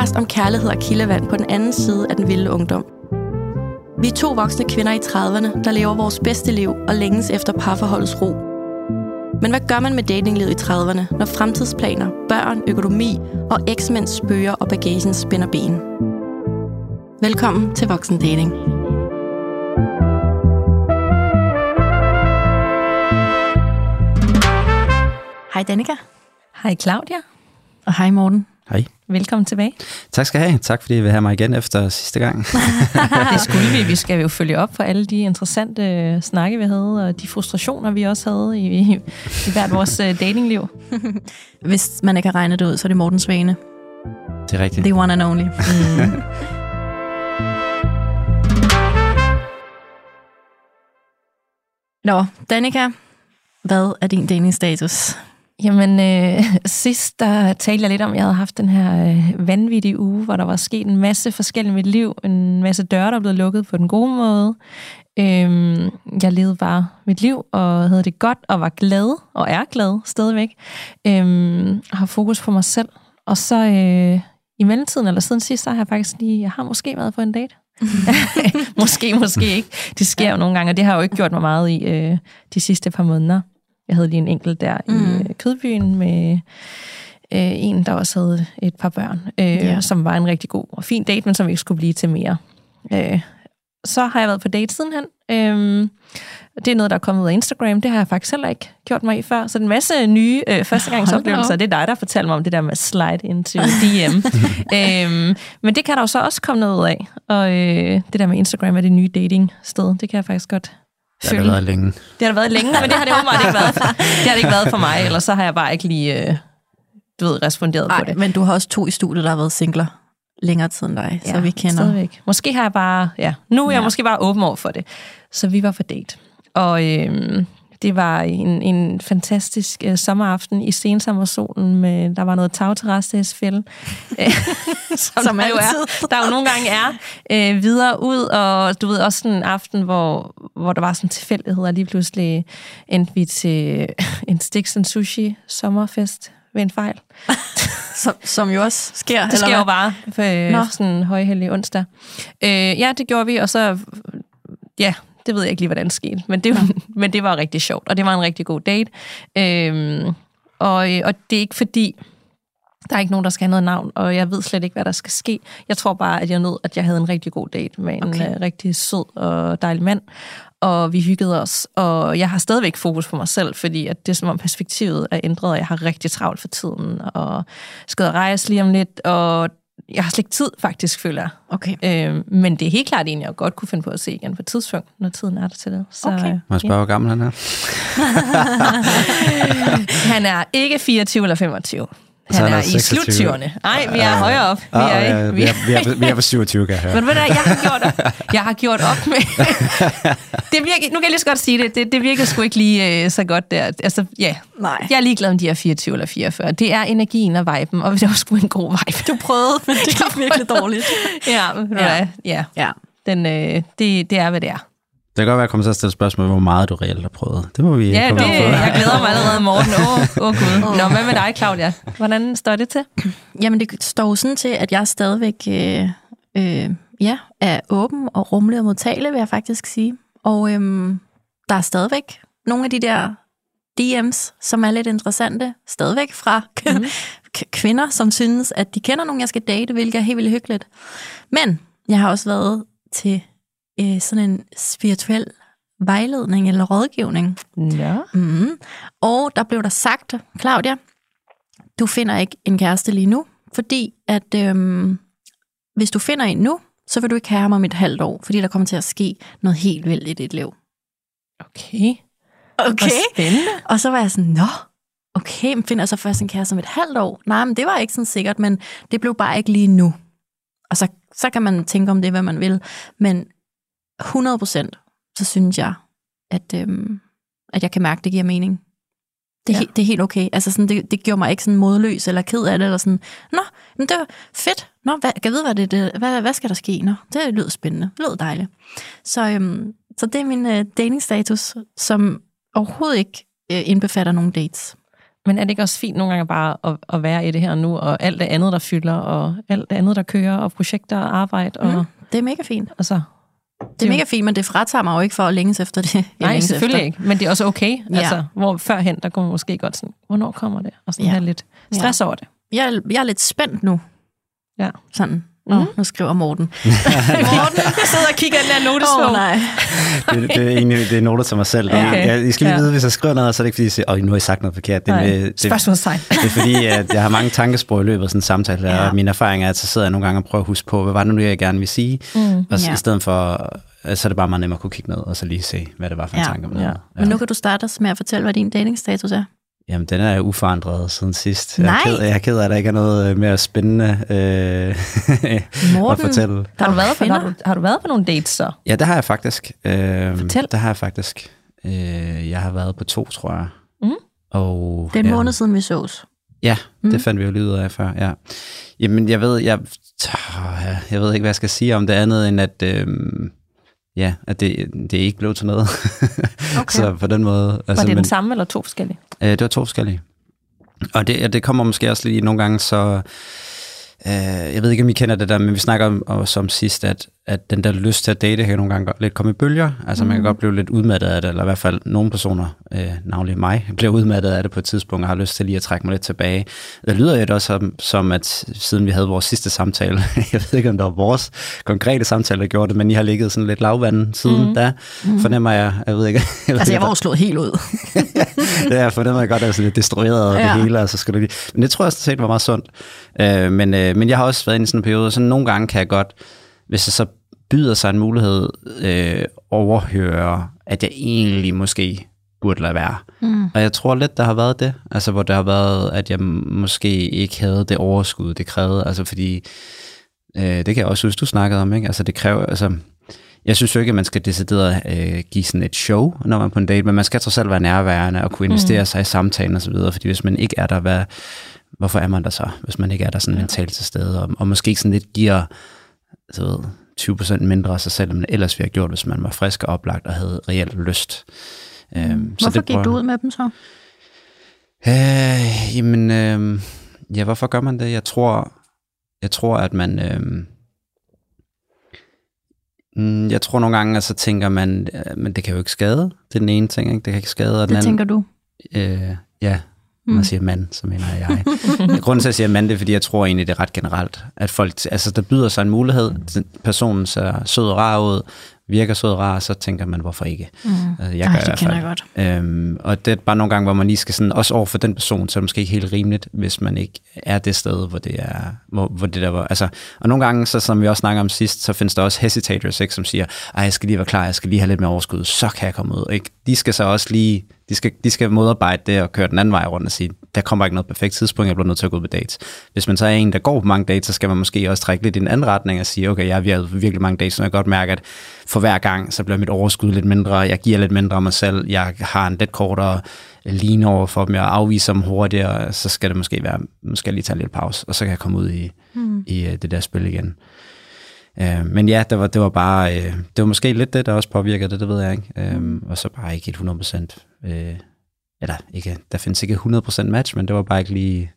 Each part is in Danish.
Podcast om kærlighed og kildevand på den anden side af den vilde ungdom. Vi er to voksne kvinder i 30'erne, der lever vores bedste liv og længes efter parforholdets ro. Men hvad gør man med datinglivet i 30'erne, når fremtidsplaner, børn, økonomi og eksmænds spøger og bagagen spænder ben? Velkommen til Voksen Dating. Hej Danika. Hej Claudia. Og hej Morten. Hej. Velkommen tilbage. Tak skal I have. Tak fordi I vil have mig igen efter sidste gang. det skulle vi. Vi skal jo følge op på alle de interessante øh, snakke, vi havde, og de frustrationer, vi også havde i, i, i hvert vores øh, datingliv. Hvis man ikke har regnet det ud, så er det Morten Svane. Det er rigtigt. The one and only. Mm. Nå, Danika, hvad er din datingstatus? Jamen, øh, sidst der talte jeg lidt om, at jeg havde haft den her øh, vanvittige uge, hvor der var sket en masse forskellige i mit liv. En masse døre, der blev lukket på den gode måde. Øh, jeg levede bare mit liv og havde det godt og var glad og er glad stadigvæk. Øh, har fokus på mig selv. Og så øh, i mellemtiden, eller siden sidst, så har jeg faktisk lige, jeg har måske været på en date. måske, måske ikke. Det sker jo nogle gange, og det har jo ikke gjort mig meget i øh, de sidste par måneder. Jeg havde lige en enkelt der mm. i øh, Kødbyen med øh, en, der også havde et par børn, øh, ja. som var en rigtig god og fin date, men som ikke skulle blive til mere. Øh, så har jeg været på date sidenhen. Øh, det er noget, der er kommet ud af Instagram. Det har jeg faktisk heller ikke gjort mig i før. Så en masse nye øh, førstegangsoplevelser. Det er dig, der fortæller mig om det der med slide into DM. øhm, men det kan der jo så også komme noget ud af. Og øh, det der med Instagram er det nye dating-sted. Det kan jeg faktisk godt det har det været længe. Det har det været længe, men det har det åbenbart ikke været. Det har det ikke været for mig, eller så har jeg bare ikke lige, øh, du ved, responderet Ej, på det. men du har også to i studiet, der har været singler længere tid end dig, ja, så vi kender. Stadigvæk. Måske har jeg bare, ja, nu er jeg ja. måske bare åben over for det. Så vi var for date. Og øh, det var en, en fantastisk øh, sommeraften i sensommersolen, med, der var noget tagterrasse-fæld, øh, som, som der jo er, der jo nogle gange er, øh, videre ud, og du ved også en aften, hvor, hvor der var sådan tilfældighed, og lige pludselig endte vi til en Sticks and Sushi sommerfest ved en fejl. som, som jo også sker, Det sker jo bare for, øh, for sådan en højheldig onsdag. Øh, ja, det gjorde vi, og så ja, det ved jeg ikke lige, hvordan det skete, men det, men det var rigtig sjovt, og det var en rigtig god date. Øhm, og, og det er ikke fordi, der er ikke nogen, der skal have noget navn, og jeg ved slet ikke, hvad der skal ske. Jeg tror bare, at jeg nød, at jeg havde en rigtig god date med en okay. uh, rigtig sød og dejlig mand, og vi hyggede os. Og jeg har stadigvæk fokus på mig selv, fordi at det er som om perspektivet er ændret, og jeg har rigtig travlt for tiden, og skal rejse lige om lidt, og jeg har slet ikke tid, faktisk, føler jeg. Okay. Øh, men det er helt klart en, jeg godt kunne finde på at se igen på et tidspunkt, når tiden er der til det. Så, okay. Må jeg spørge, ja. hvor gammel han er? han er ikke 24 eller 25. Han er, er i sluttyverne. Nej, vi er højere op. Vi er, ja, vi, er, vi, er, vi er på 27, kan jeg høre. Men ved du, jeg har gjort op, jeg har gjort op med... det virker, nu kan jeg lige så godt sige det. Det, det virker sgu ikke lige uh, så godt der. Altså, ja. Nej. Jeg er ligeglad om de er 24 eller 44. Det er energien og viben, og det var sgu en god vibe. Du prøvede, men det gik virkelig dårligt. ja, ja. ja. ja. Den, øh, det, det er, hvad det er. Det kan godt være, at jeg kommer til at stille spørgsmål, hvor meget du reelt har prøvet. Det må vi Ja, det, jeg glæder mig allerede, Morten. Åh, oh, oh, gud. Nå, hvad med dig, Claudia? Hvordan står det til? Jamen, det står sådan til, at jeg stadigvæk øh, øh, ja, er åben og rummelig og modtagelig, vil jeg faktisk sige. Og øh, der er stadigvæk nogle af de der DM's, som er lidt interessante, stadigvæk fra mm. kvinder, som synes, at de kender nogen, jeg skal date, hvilket er helt vildt hyggeligt. Men jeg har også været til øh, sådan en spirituel vejledning eller rådgivning. Ja. Mm. Og der blev der sagt, Claudia, du finder ikke en kæreste lige nu, fordi at øhm, hvis du finder en nu, så vil du ikke have ham om et halvt år, fordi der kommer til at ske noget helt vildt i dit liv. Okay. Okay. spændende. Og så var jeg sådan, nå, okay, men finder jeg så først en kæreste om et halvt år? Nej, men det var ikke sådan sikkert, men det blev bare ikke lige nu. Og så, så kan man tænke om det, hvad man vil. Men 100 procent, så synes jeg, at, øhm, at jeg kan mærke, at det giver mening. Det, ja. det er helt okay. Altså sådan, det, det gjorde mig ikke sådan modløs eller ked af det, eller sådan, nå, men det var fedt. Nå, hvad, kan jeg vide, hvad, det, det, hvad, hvad skal der ske? Nå, det lyder spændende. Det lyder dejligt. Så, øhm, så det er min øh, datingstatus, som overhovedet ikke øh, indbefatter nogen dates. Men er det ikke også fint nogle gange bare at, at være i det her nu, og alt det andet, der fylder, og alt det andet, der kører, og projekter og arbejde, og, Mm. Det er mega fint. altså, Det er mega fint, men det fratager mig jo ikke for at længes efter det. jeg Nej, selvfølgelig efter. ikke, men det er også okay. Ja. Altså, hvor førhen, der kunne man måske godt sådan, hvornår kommer det? Og sådan Ja. have lidt stress ja. over det. Jeg, jeg er lidt spændt nu. Ja. Sådan. Mm. Nu skriver Morten. Morten, jeg sidder og kigger i den der notesbog. Åh, nej. Det, det er egentlig det er noter til mig selv. Okay. Okay. Jeg, I skal lige Ja. vide, hvis jeg skriver noget, så er det ikke, fordi jeg siger, åh, nu har I sagt noget forkert. Det, er Nej. med- det, Spørgsmålstegn. det er fordi, at jeg har mange tankespor i løbet af sådan en samtale, Ja. og min erfaring er, at så sidder jeg nogle gange og prøver at huske på, hvad var det nu, jeg gerne vil sige? Mm. Og så, Ja. i stedet for, øh, så er det bare meget nemmere at kunne kigge ned, og så lige se, hvad det var for en Ja. tanke. Ja. Ja. Men nu kan du starte os med at fortælle, hvad din datingstatus er. Jamen, den er uforandret siden sidst. Jeg er, Nej. ked, jeg er ked af, at der ikke er noget øh, mere spændende øh, at Morten, fortælle. Har du, været på, har, du, har du været på nogle dates så? Ja, det har jeg faktisk. Øh, Fortæl. Det har jeg faktisk. Øh, jeg har været på to, tror jeg. Mhm. Og, det er en ja. måned siden, vi sås. Ja, Mm. det fandt vi jo lige ud af før, ja. Jamen, jeg ved, jeg, jeg ved ikke, hvad jeg skal sige om det andet, end at, øhm, ja, at det, det er ikke blev til noget. Okay. så på den måde... Var Altså, det men, den samme eller to forskellige? øh, det var to forskellige. Og det, det kommer måske også lige nogle gange, så... Øh, jeg ved ikke, om I kender det der, men vi snakker om, også om sidst, at, at den der lyst til at date kan nogle gange lidt komme i bølger. Altså mm. man kan godt blive lidt udmattet af det, eller i hvert fald nogle personer, øh, navnlig mig, bliver udmattet af det på et tidspunkt, og har lyst til lige at trække mig lidt tilbage. Det lyder jo også som, som, at siden vi havde vores sidste samtale, jeg ved ikke, om det var vores konkrete samtale, der gjorde det, men I har ligget sådan lidt lavvandet siden mm. da, fornemmer jeg, jeg ved ikke. Jeg ved Altså, jeg var slået helt ud. det er fornemmer jeg godt, at jeg er sådan lidt destrueret af Ja. det hele, altså skal du lige... Men det tror jeg set var meget sundt. Øh, men, øh, men jeg har også været inde i sådan en periode, så nogle gange kan jeg godt, hvis det så byder sig en mulighed, øh, overhøre, at jeg egentlig måske burde lade være. Mm. Og jeg tror lidt, der har været det. Altså, hvor der har været, at jeg måske ikke havde det overskud, det krævede. Altså, fordi, øh, det kan jeg også huske, du snakkede om, ikke? Altså, det kræver, altså, jeg synes jo ikke, at man skal decideret øh, give sådan et show, når man er på en date, men man skal trods alt være nærværende og kunne investere mm. sig i samtalen og så videre, fordi hvis man ikke er der, hvad, hvorfor er man der så, hvis man ikke er der sådan ja. mentalt til stede, og, og måske ikke sådan lidt giver så ved, 20% mindre af sig selv, end man ellers ville have gjort, hvis man var frisk og oplagt og havde reelt lyst. Øhm, Hvorfor gik prøver- du ud med dem så? Øh, jamen, øh, ja, hvorfor gør man det? Jeg tror, jeg tror at man... Øh, mm, jeg tror nogle gange, at så tænker man, øh, men det kan jo ikke skade. Det er den ene ting, ikke? Det kan ikke skade. Og den Det anden, tænker du. Øh, ja, når man siger mand, så mener jeg. Grunden til, at jeg siger mand, det er, fordi jeg tror egentlig, det er ret generelt. At folk, altså der byder sig en mulighed, personen ser sød og rar ud, virker sød og rar, så tænker man, hvorfor ikke? Mm. Altså, jeg Ej, gør det kender jeg godt. Øhm, og det er bare nogle gange, hvor man lige skal sådan, også over for den person, så er det måske ikke helt rimeligt, hvis man ikke er det sted, hvor det er, hvor, hvor det der var, altså, og nogle gange, så som vi også snakker om sidst, så findes der også hesitators, ikke, som siger, ej, jeg skal lige være klar, jeg skal lige have lidt mere overskud, så kan jeg komme ud, ikke? De skal så også lige, de skal, de skal modarbejde det og køre den anden vej rundt og sige, der kommer ikke noget perfekt tidspunkt, jeg bliver nødt til at gå ud på dates. Hvis man så er en, der går på mange dates, så skal man måske også trække lidt i en anden retning og sige, okay, jeg har virkelig mange dates, så jeg godt mærke, at for hver gang, så bliver mit overskud lidt mindre, jeg giver lidt mindre af mig selv, jeg har en lidt kortere line over for dem, jeg afviser dem hurtigere, så skal det måske være, måske lige tage en lille pause, og så kan jeg komme ud i, mm. i øh, det der spil igen. Øh, men ja, det var, det var bare, øh, det var måske lidt det, der også påvirkede det, det ved jeg ikke. Øh, og så bare ikke et 100%, øh, eller ikke, der findes ikke 100% match, men det var bare ikke lige,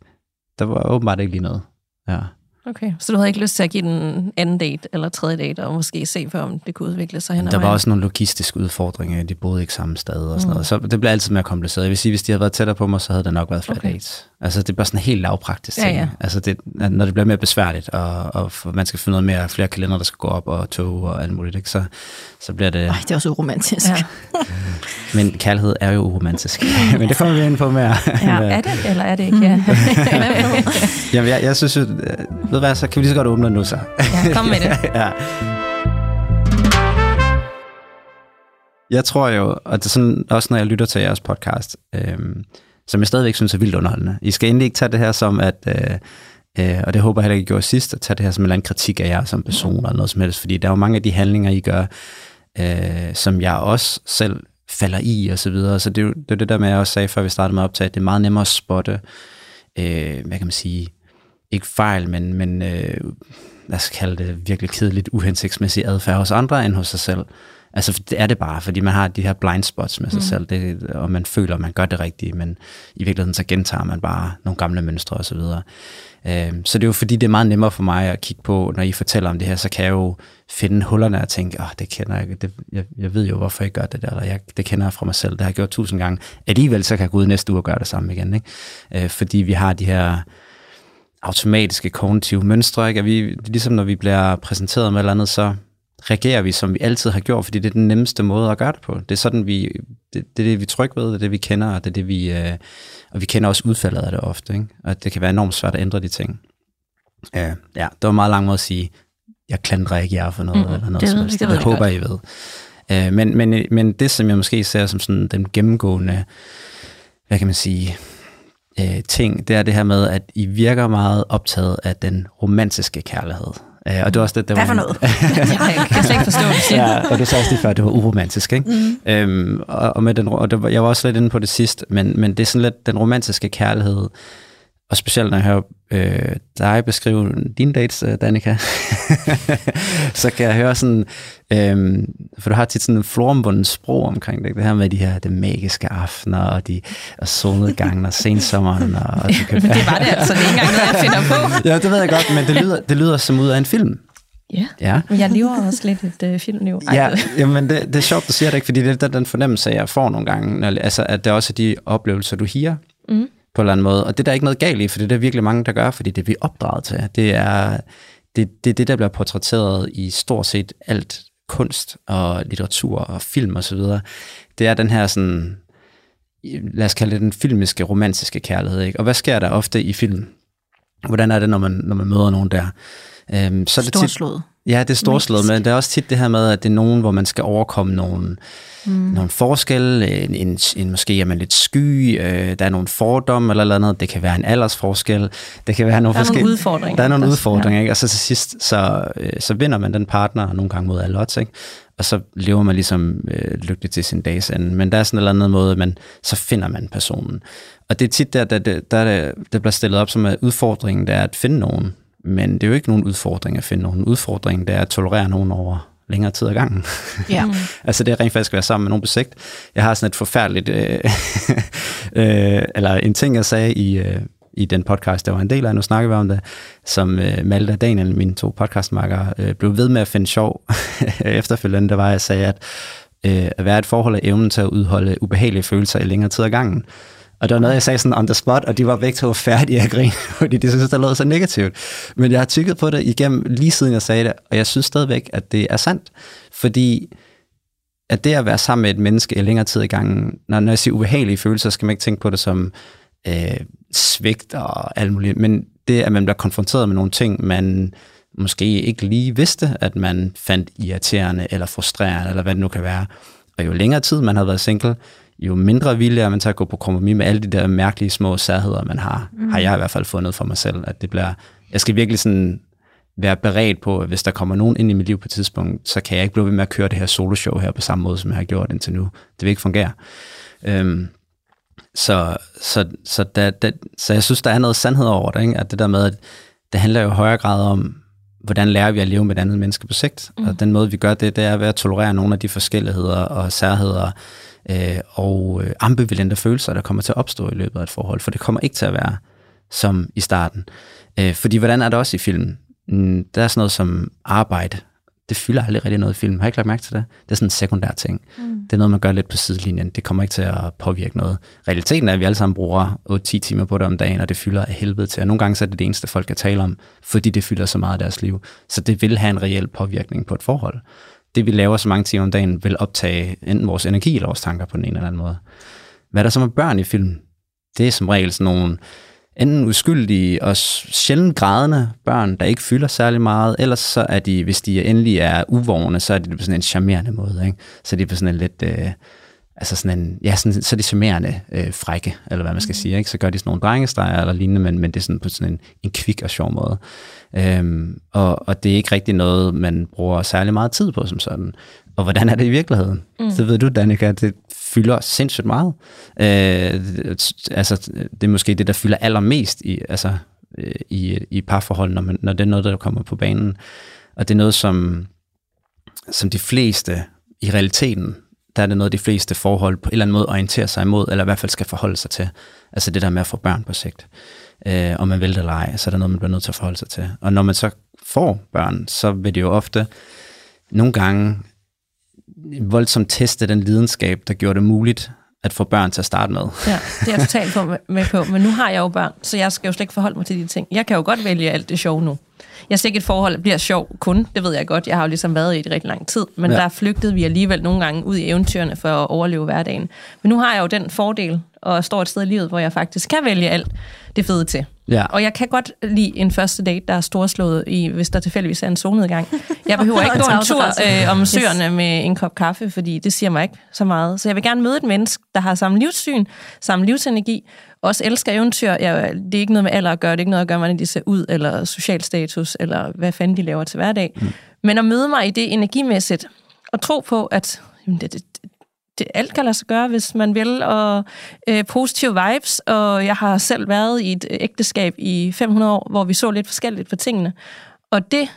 der var åbenbart ikke lige noget. Ja. Okay, så du havde ikke lyst til at give den anden date eller tredje date, og måske se for, om det kunne udvikle sig hen Der var også nogle logistiske udfordringer, de boede ikke samme sted og sådan mm. noget. Så det blev altid mere kompliceret. Jeg vil sige, hvis de havde været tættere på mig, så havde der nok været flere okay. dates. Altså det er bare sådan helt lavpraktisk Ja, ting. ja. Altså det, når det bliver mere besværligt, og, og man skal finde noget mere, flere kalender, der skal gå op, og tog og alt muligt, ikke? Så, så bliver det... Ej, det er også uromantisk. Ja. Men kærlighed er jo uromantisk. Men det kommer vi ind på mere. Ja, Er det, eller er det ikke? Ja. Jamen, jeg, jeg synes jo, øh, ved hvad, så kan vi lige så godt åbne den nu så. ja, kom med det. ja. Jeg tror jo, og det er sådan, også når jeg lytter til jeres podcast, øhm, som jeg stadigvæk synes er vildt underholdende. I skal endelig ikke tage det her som, at, øh, øh, og det håber jeg heller ikke, I gjorde sidst, at tage det her som en eller anden kritik af jer som person eller noget som helst, fordi der er jo mange af de handlinger, I gør, øh, som jeg også selv falder i og så videre. Så det er jo det, er det der med, at jeg også sagde, før vi startede med at optage, at det er meget nemmere at spotte, øh, hvad kan man sige, ikke fejl, men, men øh, lad os kalde det virkelig kedeligt, uhensigtsmæssig adfærd hos andre end hos sig selv. Altså, det er det bare, fordi man har de her blind spots med sig mm. selv, det, og man føler, at man gør det rigtigt, men i virkeligheden så gentager man bare nogle gamle mønstre osv. Så, øh, så det er jo fordi, det er meget nemmere for mig at kigge på, når I fortæller om det her, så kan jeg jo finde hullerne og tænke, oh, det kender jeg, det, jeg, jeg ved jo, hvorfor jeg gør det der, eller jeg, det kender jeg fra mig selv, det har jeg gjort tusind gange. Alligevel så kan jeg gå ud næste uge og gøre det samme igen, ikke? Øh, fordi vi har de her automatiske kognitive mønstre, ikke? At vi, ligesom når vi bliver præsenteret med eller andet, så reagerer vi, som vi altid har gjort, fordi det er den nemmeste måde at gøre det på. Det er sådan, vi, det, det er det, vi trykker ved, det er det, vi kender, og det er det, vi, øh, og vi kender også udfaldet af det ofte, ikke? og det kan være enormt svært at ændre de ting. Uh, ja, det var en meget lang måde at sige, jeg klandrer ikke jer for noget, mm, eller noget det, som helst. Det, det, det håber, I ved. Uh, men, men, men det, som jeg måske ser som sådan den gennemgående, hvad kan man sige, uh, ting, det er det her med, at I virker meget optaget af den romantiske kærlighed. Uh, og det var også det, der Hvad for noget? jeg kan slet ikke forstå det. ja, og du sagde også lige før, det var uromantisk, ikke? Mm. Um, og, og, med den, og det jeg var også lidt inde på det sidst, men, men det er sådan lidt den romantiske kærlighed, og specielt når jeg hører øh, dig beskrive dine dates, øh, Danika, så kan jeg høre sådan, øh, for du har tit sådan en florombunden sprog omkring det, det her med de her de magiske aftener, og de og solnedgangen og sensommeren. Og, og kan, det var det altså, det er ikke engang noget, jeg finder på. ja, det ved jeg godt, men det lyder, det lyder som ud af en film. Ja, ja. men jeg lever også lidt et øh, filmliv. Ja, jamen det, det er sjovt, du siger det ikke, fordi det er den fornemmelse, jeg får nogle gange, når, altså, at det er også de oplevelser, du higer. Mm på en eller anden måde. Og det er der ikke noget galt i, for det er der virkelig mange, der gør, fordi det er vi opdraget til. Det er det, det, det der bliver portrætteret i stort set alt kunst og litteratur og film osv. Det er den her sådan, lad os kalde det den filmiske, romantiske kærlighed. Ikke? Og hvad sker der ofte i film? Hvordan er det, når man, når man møder nogen der? Øhm, så er det tit, Ja, det er storslået, men det er også tit det her med, at det er nogen, hvor man skal overkomme nogle, mm. nogle forskelle, en, en, en, måske er man lidt sky, øh, der er nogle fordomme eller, eller andet, det kan være en aldersforskel, det kan være nogle der er. Nogle udfordringer. Der er nogle udfordringer, ja. ikke? og så til sidst, så, øh, så vinder man den partner, nogle gange mod alle odds, ikke? og så lever man ligesom øh, lykkeligt til sin dags ende. Men der er sådan en eller anden måde, men så finder man personen. Og det er tit der, der, der, der, der bliver stillet op som, udfordringen der er at finde nogen, men det er jo ikke nogen udfordring at finde nogen. Udfordring det er at tolerere nogen over længere tid ad gangen. Ja. altså det er rent faktisk at være sammen med nogen på sigt. Jeg har sådan et forfærdeligt, øh, øh, eller en ting, jeg sagde i, øh, i den podcast, der var en del af, nu snakker vi om det, som øh, Malte og Daniel, mine to podcastmarkere, øh, blev ved med at finde sjov efterfølgende, der var, at jeg sagde, at øh, at være et forhold af evnen til at udholde ubehagelige følelser i længere tid ad gangen. Og der var noget, jeg sagde sådan on the spot, og de var begge to færdige at grine, fordi de synes, det lød så negativt. Men jeg har tykket på det igennem lige siden jeg sagde det, og jeg synes stadigvæk, at det er sandt. Fordi at det at være sammen med et menneske i længere tid i gangen, når, når jeg siger ubehagelige følelser, skal man ikke tænke på det som øh, svigt og alt muligt, men det, at man bliver konfronteret med nogle ting, man måske ikke lige vidste, at man fandt irriterende eller frustrerende, eller hvad det nu kan være. Og jo længere tid man har været single, jo mindre vilje er man til at gå på kompromis med alle de der mærkelige små særheder, man har. Mm. Har jeg i hvert fald fundet for mig selv, at det bliver... Jeg skal virkelig sådan være beredt på, at hvis der kommer nogen ind i mit liv på et tidspunkt, så kan jeg ikke blive ved med at køre det her soloshow her på samme måde, som jeg har gjort indtil nu. Det vil ikke fungere. Øhm, så, så, så, der, der, så jeg synes, der er noget sandhed over det, ikke? at det der med, at det handler jo i højere grad om, hvordan lærer vi at leve med et andet menneske på sigt. Mm. Og den måde, vi gør det, det er ved at tolerere nogle af de forskelligheder og særheder, øh, og øh, ambivalente følelser, der kommer til at opstå i løbet af et forhold, for det kommer ikke til at være som i starten. Øh, fordi hvordan er det også i filmen? Mm, der er sådan noget som arbejde. Det fylder aldrig rigtig noget i filmen. Har I ikke lagt mærke til det? Det er sådan en sekundær ting. Mm. Det er noget, man gør lidt på sidelinjen. Det kommer ikke til at påvirke noget. Realiteten er, at vi alle sammen bruger 8-10 timer på det om dagen, og det fylder af helvede til. Og nogle gange så er det det eneste, folk kan tale om, fordi det fylder så meget af deres liv. Så det vil have en reel påvirkning på et forhold det vi laver så mange timer om dagen, vil optage enten vores energi eller vores tanker på den ene eller anden måde. Hvad der så med børn i film? Det er som regel sådan nogle enten uskyldige og sjældent grædende børn, der ikke fylder særlig meget, ellers så er de, hvis de endelig er uvågne, så er de på sådan en charmerende måde. Ikke? Så er de på sådan en lidt... Øh, altså sådan en, ja, sådan, så er de charmerende øh, frække, eller hvad man skal mm. sige, ikke? Så gør de sådan nogle drengestreger eller lignende, men, men det er sådan på sådan en, en kvik og sjov måde. Øhm, og, og det er ikke rigtig noget, man bruger særlig meget tid på som sådan. Og hvordan er det i virkeligheden? Mm. Så ved du, Danika, det fylder sindssygt meget. Øh, altså, det er måske det, der fylder allermest i, altså, øh, i, i parforhold, når, man, når det er noget, der kommer på banen. Og det er noget, som, som de fleste i realiteten, der er det noget, de fleste forhold på en eller anden måde orienterer sig imod, eller i hvert fald skal forholde sig til. Altså det der med at få børn på sigt. Øh, om man vil det eller ej, så er der noget, man bliver nødt til at forholde sig til. Og når man så får børn, så vil det jo ofte nogle gange voldsomt teste den lidenskab, der gjorde det muligt at få børn til at starte med. Ja, det er jeg totalt på, med på. Men nu har jeg jo børn, så jeg skal jo slet ikke forholde mig til de ting. Jeg kan jo godt vælge alt det sjov nu. Jeg siger ikke, et forhold bliver sjov kun, det ved jeg godt. Jeg har jo ligesom været i det rigtig lang tid, men ja. der flygtede vi alligevel nogle gange ud i eventyrene for at overleve hverdagen. Men nu har jeg jo den fordel, og står et sted i livet, hvor jeg faktisk kan vælge alt det fede til. Ja. Og jeg kan godt lide en første date, der er storslået, i, hvis der tilfældigvis er en solnedgang. Jeg behøver ikke gå en tur øh, om søerne yes. med en kop kaffe, fordi det siger mig ikke så meget. Så jeg vil gerne møde et menneske, der har samme livssyn, samme livsenergi, også elsker eventyr. Jeg, det er ikke noget med alder at gøre, det er ikke noget at gøre, hvordan de ser ud, eller social status, eller hvad fanden de laver til hverdag. Mm. Men at møde mig i det energimæssigt, og tro på, at jamen, det, det, det, alt kan lade sig gøre, hvis man vil, og øh, positive vibes, og jeg har selv været i et ægteskab i 500 år, hvor vi så lidt forskelligt på tingene, og det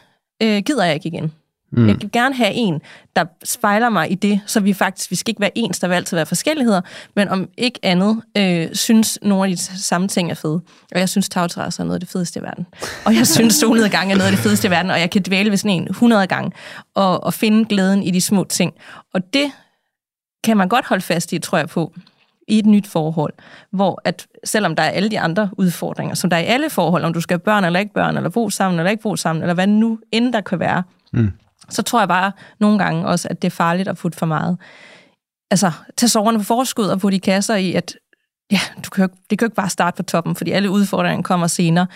øh, gider jeg ikke igen. Mm. Jeg vil gerne have en, der spejler mig i det, så vi faktisk, vi skal ikke være ens, der vil altid være forskelligheder, men om ikke andet, øh, synes nogle af de samme ting er fede. Og jeg synes, tagterrasser er noget af det fedeste i verden. Og jeg synes, solnedgang er noget af det fedeste i verden, og jeg kan dvæle ved sådan en 100 gange, og, og finde glæden i de små ting. Og det kan man godt holde fast i, tror jeg på, i et nyt forhold, hvor at selvom der er alle de andre udfordringer, som der er i alle forhold, om du skal have børn eller ikke børn, eller bo sammen eller ikke bo sammen, eller hvad nu end der kan være, mm. så tror jeg bare nogle gange også, at det er farligt at putte for meget. Altså, tage soverne på forskud og putte i kasser i, at ja, du kan jo, det kan jo ikke bare starte på toppen, fordi alle udfordringer kommer senere.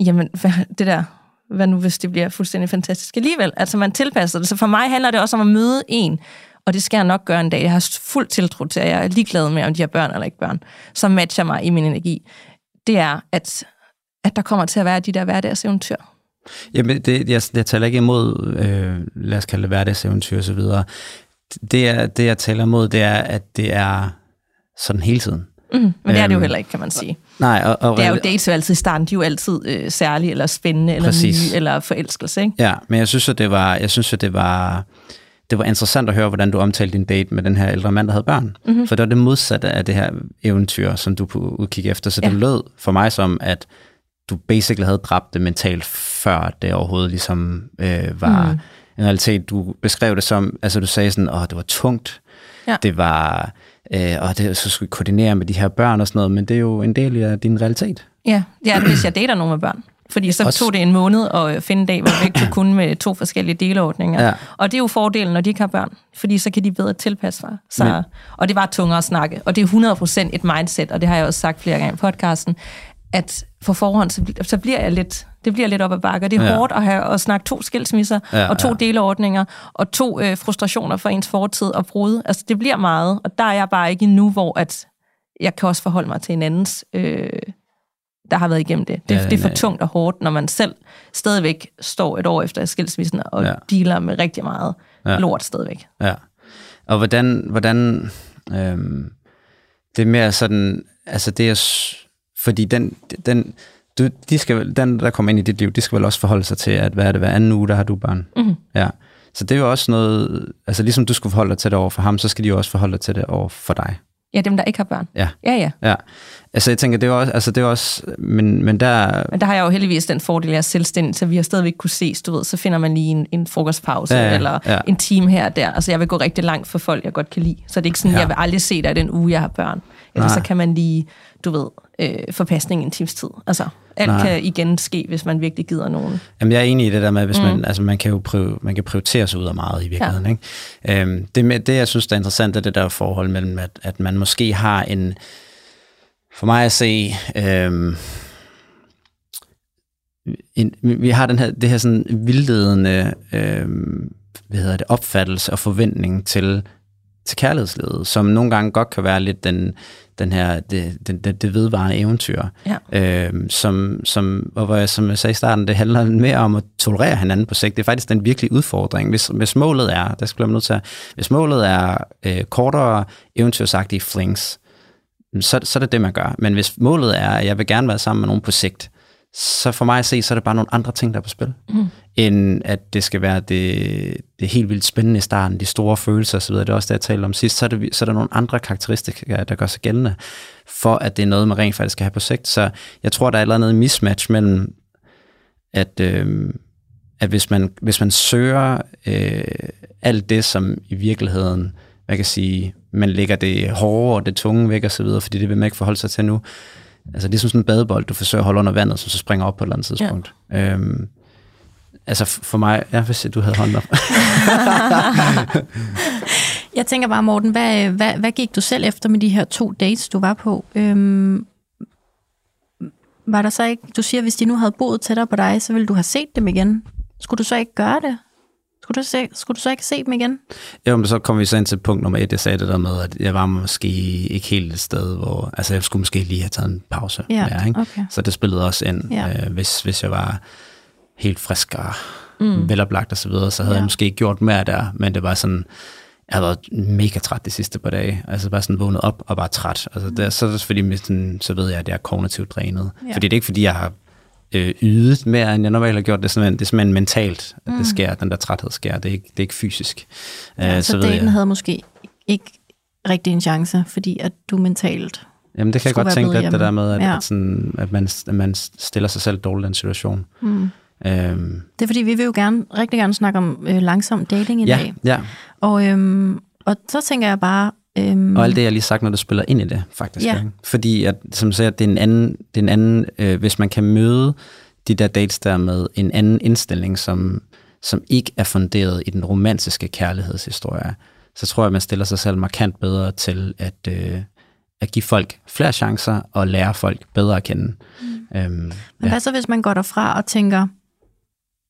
Jamen, hvad, det der, hvad nu hvis det bliver fuldstændig fantastisk alligevel? Altså, man tilpasser det. Så for mig handler det også om at møde en, og det skal jeg nok gøre en dag. Jeg har fuld tiltro til, at jeg er ligeglad med, om de har børn eller ikke børn, som matcher mig i min energi. Det er, at, at der kommer til at være de der hverdagseventyr. Jamen, det, jeg, jeg taler ikke imod, øh, lad os kalde det hverdagseventyr osv. Det, er, det, jeg taler imod, det er, at det er sådan hele tiden. Mm, men det er det jo øhm, heller ikke, kan man sige. Nej, og, og, det er jo dates jo altid i starten, de er jo altid øh, særlige, eller spændende, eller præcis. nye, eller forelskelse, ikke? Ja, men jeg synes, at det var, jeg synes, at det var, det var interessant at høre, hvordan du omtalte din date med den her ældre mand, der havde børn. Mm-hmm. For det var det modsatte af det her eventyr, som du på udkig efter. Så ja. det lød for mig som, at du basically havde dræbt det mentalt, før det overhovedet ligesom øh, var mm. en realitet. Du beskrev det som, altså du sagde sådan, åh, det var tungt. Ja. Det var, øh, og det, så skulle koordinere med de her børn og sådan noget, men det er jo en del af din realitet. Ja, ja hvis jeg dater nogen med børn. Fordi så Også. tog det en måned at finde en dag, hvor vi ikke kunne med to forskellige delordninger. Ja. Og det er jo fordelen, når de ikke har børn. Fordi så kan de bedre tilpasse sig. Så, Men. og det var tungere at snakke. Og det er 100% et mindset, og det har jeg også sagt flere gange i podcasten, at på forhånd, så, så bliver jeg lidt, det bliver lidt op ad bakke. Det er ja. hårdt at, have, at snakke to skilsmisser, ja, og to ja. deleordninger, og to øh, frustrationer for ens fortid og brud. Altså, det bliver meget, og der er jeg bare ikke endnu, hvor at jeg kan også forholde mig til en andens øh, der har været igennem det. Det, ja, det er for ja, tungt og hårdt, når man selv stadigvæk står et år efter skilsmissen og ja. dealer med rigtig meget ja. lort stadigvæk. Ja. Og hvordan, hvordan øhm, det er mere sådan, altså det er, fordi den, den, du, de skal, den, der kommer ind i dit liv, de skal vel også forholde sig til, at hvad er det hver anden uge, der har du barn. Mm-hmm. Ja. Så det er jo også noget, altså ligesom du skulle forholde dig til det over for ham, så skal de jo også forholde dig til det over for dig. Ja, dem, der ikke har børn. Ja. Ja, ja. ja. Altså, jeg tænker, det er også, altså, det er også men, men der... Men der har jeg jo heldigvis den fordel, at jeg er selvstændig, så vi har stadigvæk kunne ses, du ved, så finder man lige en, en frokostpause, ja, ja, eller ja. en time her og der. Altså, jeg vil gå rigtig langt for folk, jeg godt kan lide. Så det er ikke sådan, ja. jeg vil aldrig se dig den uge, jeg har børn. Eller så kan man lige, du ved, øh, forpasning en times tid. Altså, alt Nej. kan igen ske, hvis man virkelig gider nogen. Jamen, jeg er enig i det der med, hvis mm. man, altså, man kan jo prøve, man kan prioritere sig ud af meget i virkeligheden. Ja. Ikke? Øhm, det, det, jeg synes, der er interessant, er det der forhold mellem, at, at man måske har en, for mig at se, øhm, en, vi har den her, det her sådan vildledende øhm, hvad hedder det, opfattelse og forventning til, til kærlighedslivet, som nogle gange godt kan være lidt den, den her, det, det, det, vedvarende eventyr, ja. øhm, som, som, og hvor jeg, som jeg sagde i starten, det handler mere om at tolerere hinanden på sigt. Det er faktisk den virkelige udfordring. Hvis, hvis målet er, der skal man nødt til hvis målet er øh, kortere eventyrsagtige flings, så, så er det det, man gør. Men hvis målet er, at jeg vil gerne være sammen med nogen på sigt, så for mig at se, så er det bare nogle andre ting, der er på spil, mm. end at det skal være det, det helt vildt spændende i starten, de store følelser osv., det er også det, jeg talte om sidst, så er, det, så er der nogle andre karakteristika, der gør sig gældende, for at det er noget, man rent faktisk skal have på sigt. Så jeg tror, der er et eller andet mismatch mellem, at, øh, at hvis, man, hvis man søger øh, alt det, som i virkeligheden, hvad kan sige, man lægger det hårde og det tunge væk og så videre, fordi det vil man ikke forholde sig til nu, Altså det er som sådan en badebold, du forsøger at holde under vandet, som så springer op på et eller andet tidspunkt. Ja. Øhm, altså for mig, ja, hvis du havde hånden op. jeg tænker bare, Morten, hvad, hvad, hvad gik du selv efter med de her to dates, du var på? Øhm, var der så ikke, du siger, hvis de nu havde boet tættere på dig, så ville du have set dem igen. Skulle du så ikke gøre det? Skulle du, se, skulle du så ikke se dem igen? Jo, men så kom vi så ind til punkt nummer et. Jeg sagde det der med, at jeg var måske ikke helt et sted, hvor... Altså, jeg skulle måske lige have taget en pause. Ja, mere, ikke? Okay. Så det spillede også ind. Ja. Øh, hvis, hvis jeg var helt frisk og mm. veloplagt og så videre, så havde ja. jeg måske ikke gjort mere der. Men det var sådan... Jeg har været mega træt de sidste par dage. Altså bare sådan vågnet op og bare træt. Altså, det, så, er fordi, sådan, så ved jeg, at jeg er kognitivt drænet. Ja. Fordi det er ikke fordi, jeg har øh, ydet mere, end jeg normalt har gjort. Det er simpelthen, det er simpelthen mentalt, at mm. det sker, den der træthed sker. Det er ikke, det er ikke fysisk. Ja, øh, så så daten jeg, havde måske ikke rigtig en chance, fordi at du mentalt Jamen det kan jeg godt tænke lidt, det der med, at, ja. at, sådan, at, man, at man stiller sig selv dårligt i den situation. Mm. Øhm. Det er fordi, vi vil jo gerne, rigtig gerne snakke om øh, langsom dating i ja, dag. Ja. Og, øhm, og så tænker jeg bare, Øhm, og alt det, jeg lige sagt, når du spiller ind i det, faktisk. Ja. Ikke? Fordi, at, som siger, det er en anden, det er en anden øh, hvis man kan møde de der dates der med en anden indstilling, som, som ikke er funderet i den romantiske kærlighedshistorie, så tror jeg, man stiller sig selv markant bedre til at, øh, at give folk flere chancer og lære folk bedre at kende. Mm. Øhm, Men ja. hvad så, hvis man går derfra og tænker,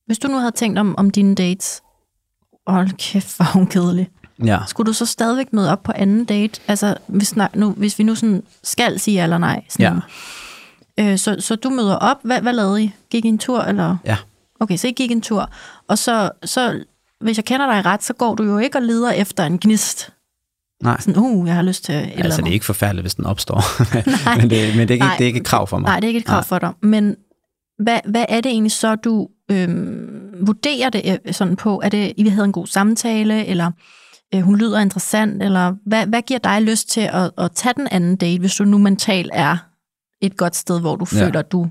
hvis du nu havde tænkt om, om dine dates, hold kæft, hvor hun kedelig. Ja. Skulle du så stadigvæk møde op på anden date? Altså, hvis, nu, hvis vi nu sådan skal sige eller nej. Sådan, ja. øh, så, så du møder op. Hvad, hvad lavede I? Gik I en tur? Eller? Ja. Okay, så I gik en tur. Og så, så, hvis jeg kender dig ret, så går du jo ikke og leder efter en gnist. Nej. Sådan, uh, jeg har lyst til et eller Altså, det er ikke forfærdeligt, hvis den opstår. men det, men det, er ikke, det er ikke et krav for mig. Nej, det er ikke et krav Nej. for dig. Men hvad, hvad er det egentlig så, du øhm, vurderer det øh, sådan på? Er det, I havde en god samtale, eller øh, hun lyder interessant, eller hvad, hvad giver dig lyst til at, at tage den anden date, hvis du nu mentalt er et godt sted, hvor du ja. føler, at du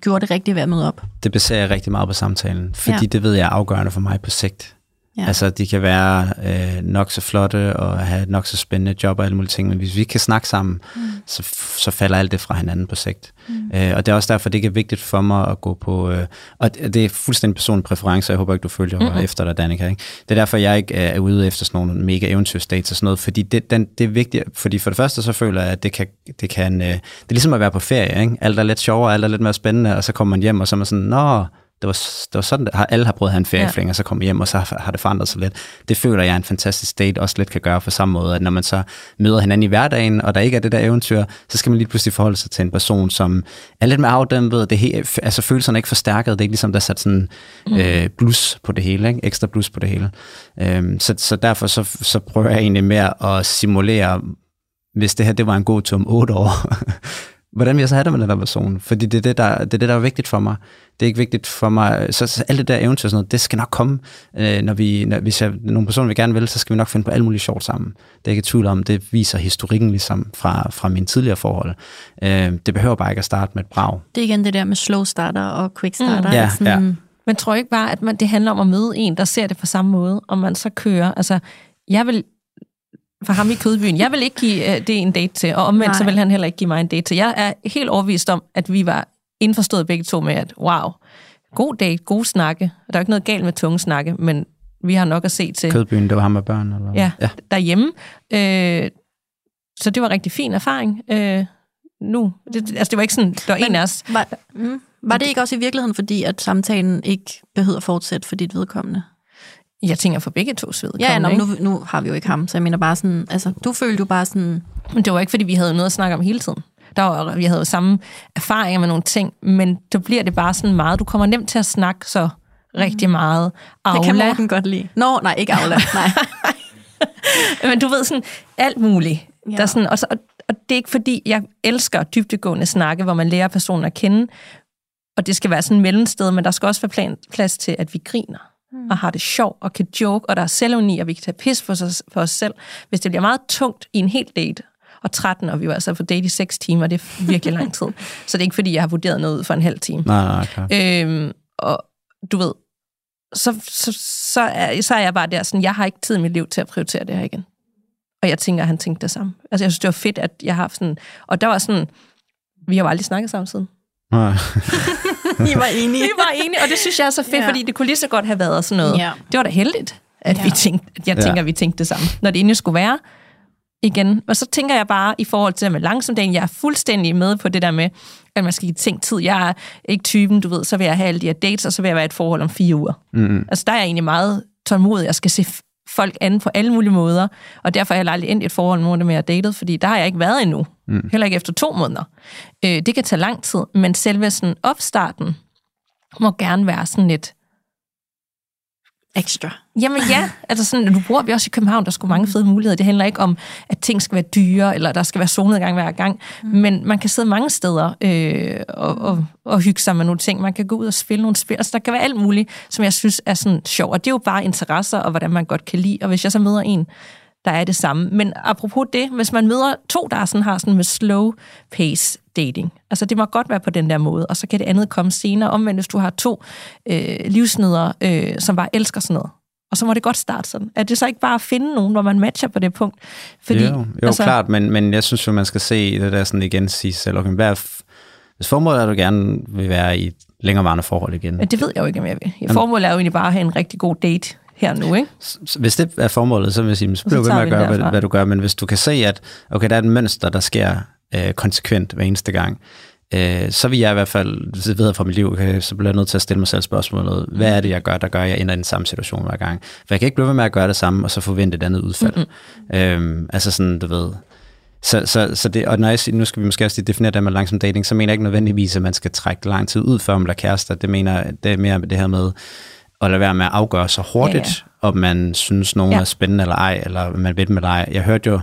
gjorde det rigtigt ved at møde op? Det baserer jeg rigtig meget på samtalen, fordi ja. det ved jeg er afgørende for mig på sigt. Ja. Altså, de kan være øh, nok så flotte og have nok så spændende job og alle mulige ting, men hvis vi ikke kan snakke sammen, mm. så, så falder alt det fra hinanden på sigt. Mm. Øh, og det er også derfor, det ikke er vigtigt for mig at gå på... Øh, og det er fuldstændig personlig præference, jeg håber ikke, du følger mm-hmm. efter dig, Danika. Ikke? Det er derfor, jeg ikke er ude efter sådan nogle mega eventyrstates og sådan noget, fordi det, den, det er vigtigt. Fordi for det første, så føler jeg, at det kan... Det, kan, øh, det er ligesom at være på ferie, ikke? Alt er lidt sjovere, alt er lidt mere spændende, og så kommer man hjem, og så er man sådan, nå det var, det var sådan, at alle har prøvet at have en feriefling, ja. og så kommer hjem, og så har, har det forandret sig lidt. Det føler jeg, en fantastisk date også lidt kan gøre på samme måde, at når man så møder hinanden i hverdagen, og der ikke er det der eventyr, så skal man lige pludselig forholde sig til en person, som er lidt mere afdæmpet, det he, altså følelserne er ikke forstærket, det er ikke ligesom, der er sat sådan mm. øh, blus på det hele, ikke? ekstra blus på det hele. Øhm, så, så derfor så, så prøver jeg egentlig mere at simulere, hvis det her det var en god tur om otte år, hvordan vil jeg så have det med den der person? Fordi det er det, der, det er det, der er vigtigt for mig. Det er ikke vigtigt for mig. Så, så alt det der eventyr, sådan noget, det skal nok komme. Øh, når vi, når, hvis jeg, nogle personer vi gerne vil, så skal vi nok finde på alt muligt sjovt sammen. Det er ikke tvivl om, det viser historikken ligesom fra, fra mine tidligere forhold. Øh, det behøver bare ikke at starte med et brag. Det er igen det der med slow starter og quick starter. Mm. Ja, sådan, ja. Men tror ikke bare, at man, det handler om at møde en, der ser det på samme måde, og man så kører. Altså, jeg vil for ham i kødbyen. Jeg vil ikke give uh, det en date til, og omvendt Nej. så vil han heller ikke give mig en date til. Jeg er helt overbevist om, at vi var indforstået begge to med, at wow, god date, god snakke. Der er ikke noget galt med tunge snakke, men vi har nok at se til. Kødbyen, det var ham med børn? Eller? Ja, ja, derhjemme. Øh, så det var en rigtig fin erfaring. Øh, nu, det, altså det var ikke sådan, der var men, en af os. Var, mm, var det ikke også i virkeligheden, fordi at samtalen ikke behøver at fortsætte for dit vedkommende? Jeg tænker for begge to sved. Ja, nå, nu, nu har vi jo ikke ham, så jeg mener bare sådan, altså, du følte jo bare sådan... Men det var ikke, fordi vi havde noget at snakke om hele tiden. Der var, vi havde jo samme erfaringer med nogle ting, men så bliver det bare sådan meget, du kommer nemt til at snakke så rigtig meget. Aula. Det kan Morten godt lide. Nå, nej, ikke Aula, nej. men du ved sådan, alt muligt. Ja. Der sådan, og, så, og, og det er ikke fordi, jeg elsker dybtegående snakke, hvor man lærer personen at kende, Og det skal være sådan et mellemsted, men der skal også være plan, plads til, at vi griner mm. og har det sjovt og kan joke, og der er selvuni, og vi kan tage pis for, os, for os selv. Hvis det bliver meget tungt i en hel date, og 13, og vi var altså på date i 6 timer, det er virkelig lang tid. Så det er ikke, fordi jeg har vurderet noget for en halv time. Nej, nej, klar. Øhm, og du ved, så, så, så, er, så er jeg bare der sådan, jeg har ikke tid i mit liv til at prioritere det her igen. Og jeg tænker, at han tænkte det samme. Altså, jeg synes, det var fedt, at jeg har haft sådan... Og der var sådan... Vi har jo aldrig snakket sammen siden. Nej. I var enige. Vi var enige, og det synes jeg er så fedt, Ja. fordi det kunne lige så godt have været sådan noget. Ja. Det var da heldigt, at, Ja. vi tænkte, at jeg Ja. tænker, at vi tænkte det samme. Når det endelig skulle være igen. Og så tænker jeg bare i forhold til det med langsomdagen, jeg er fuldstændig med på det der med, at man skal give ting tid. Jeg er ikke typen, du ved, så vil jeg have alle de her dates, og så vil jeg være i et forhold om fire uger. Mm-hmm. Altså der er jeg egentlig meget tålmodig. Jeg skal se folk an på alle mulige måder, og derfor har jeg aldrig endt i et forhold med jeg har datet, fordi der har jeg ikke været endnu. Mm. Heller ikke efter to måneder. Øh, det kan tage lang tid, men selve sådan opstarten må gerne være sådan lidt, Ekstra. Jamen ja, altså sådan, nu bor vi også i København, der er sgu mange fede muligheder. Det handler ikke om, at ting skal være dyre, eller der skal være solnedgang hver gang. Mm. Men man kan sidde mange steder øh, og, og, og hygge sig med nogle ting. Man kan gå ud og spille nogle spil. Altså, der kan være alt muligt, som jeg synes er sådan sjovt. Og det er jo bare interesser, og hvordan man godt kan lide. Og hvis jeg så møder en, der er det samme. Men apropos det, hvis man møder to, der sådan har sådan med slow pace dating, altså det må godt være på den der måde, og så kan det andet komme senere. Omvendt, hvis du har to øh, livsnødder, øh, som bare elsker sådan noget, og så må det godt starte sådan. Er det så ikke bare at finde nogen, hvor man matcher på det punkt? Fordi, jo, jo altså, klart, men, men jeg synes jo, man skal se det der sådan igen sige sig selv, okay, hvad er hvis formålet er, at du gerne vil være i et længerevarende forhold igen, Men det ved jeg jo ikke, om jeg vil. Formålet er jo egentlig bare at have en rigtig god date her nu, ikke? hvis det er formålet, så vil jeg sige, så bliver du ved med at gøre, hvad, hvad du gør, men hvis du kan se, at okay, der er et mønster, der sker øh, konsekvent hver eneste gang, øh, så vil jeg i hvert fald, ved jeg fra mit liv, okay, så bliver jeg nødt til at stille mig selv spørgsmålet, hvad er det, jeg gør, der gør, at jeg ender i den samme situation hver gang? For jeg kan ikke blive ved med at gøre det samme, og så forvente et andet udfald. Mm-hmm. Øhm, altså sådan, du ved, så, så, så det, og når jeg siger, nu skal vi måske også lige definere det med langsom dating, så mener jeg ikke nødvendigvis, at man skal trække lang tid ud, før man bliver kærester. Det mener det er mere det her med at lade være med at afgøre så hurtigt, Ja, ja, om man synes, nogen ja. Er spændende eller ej, eller om man ved dem eller ej. Jeg hørte jo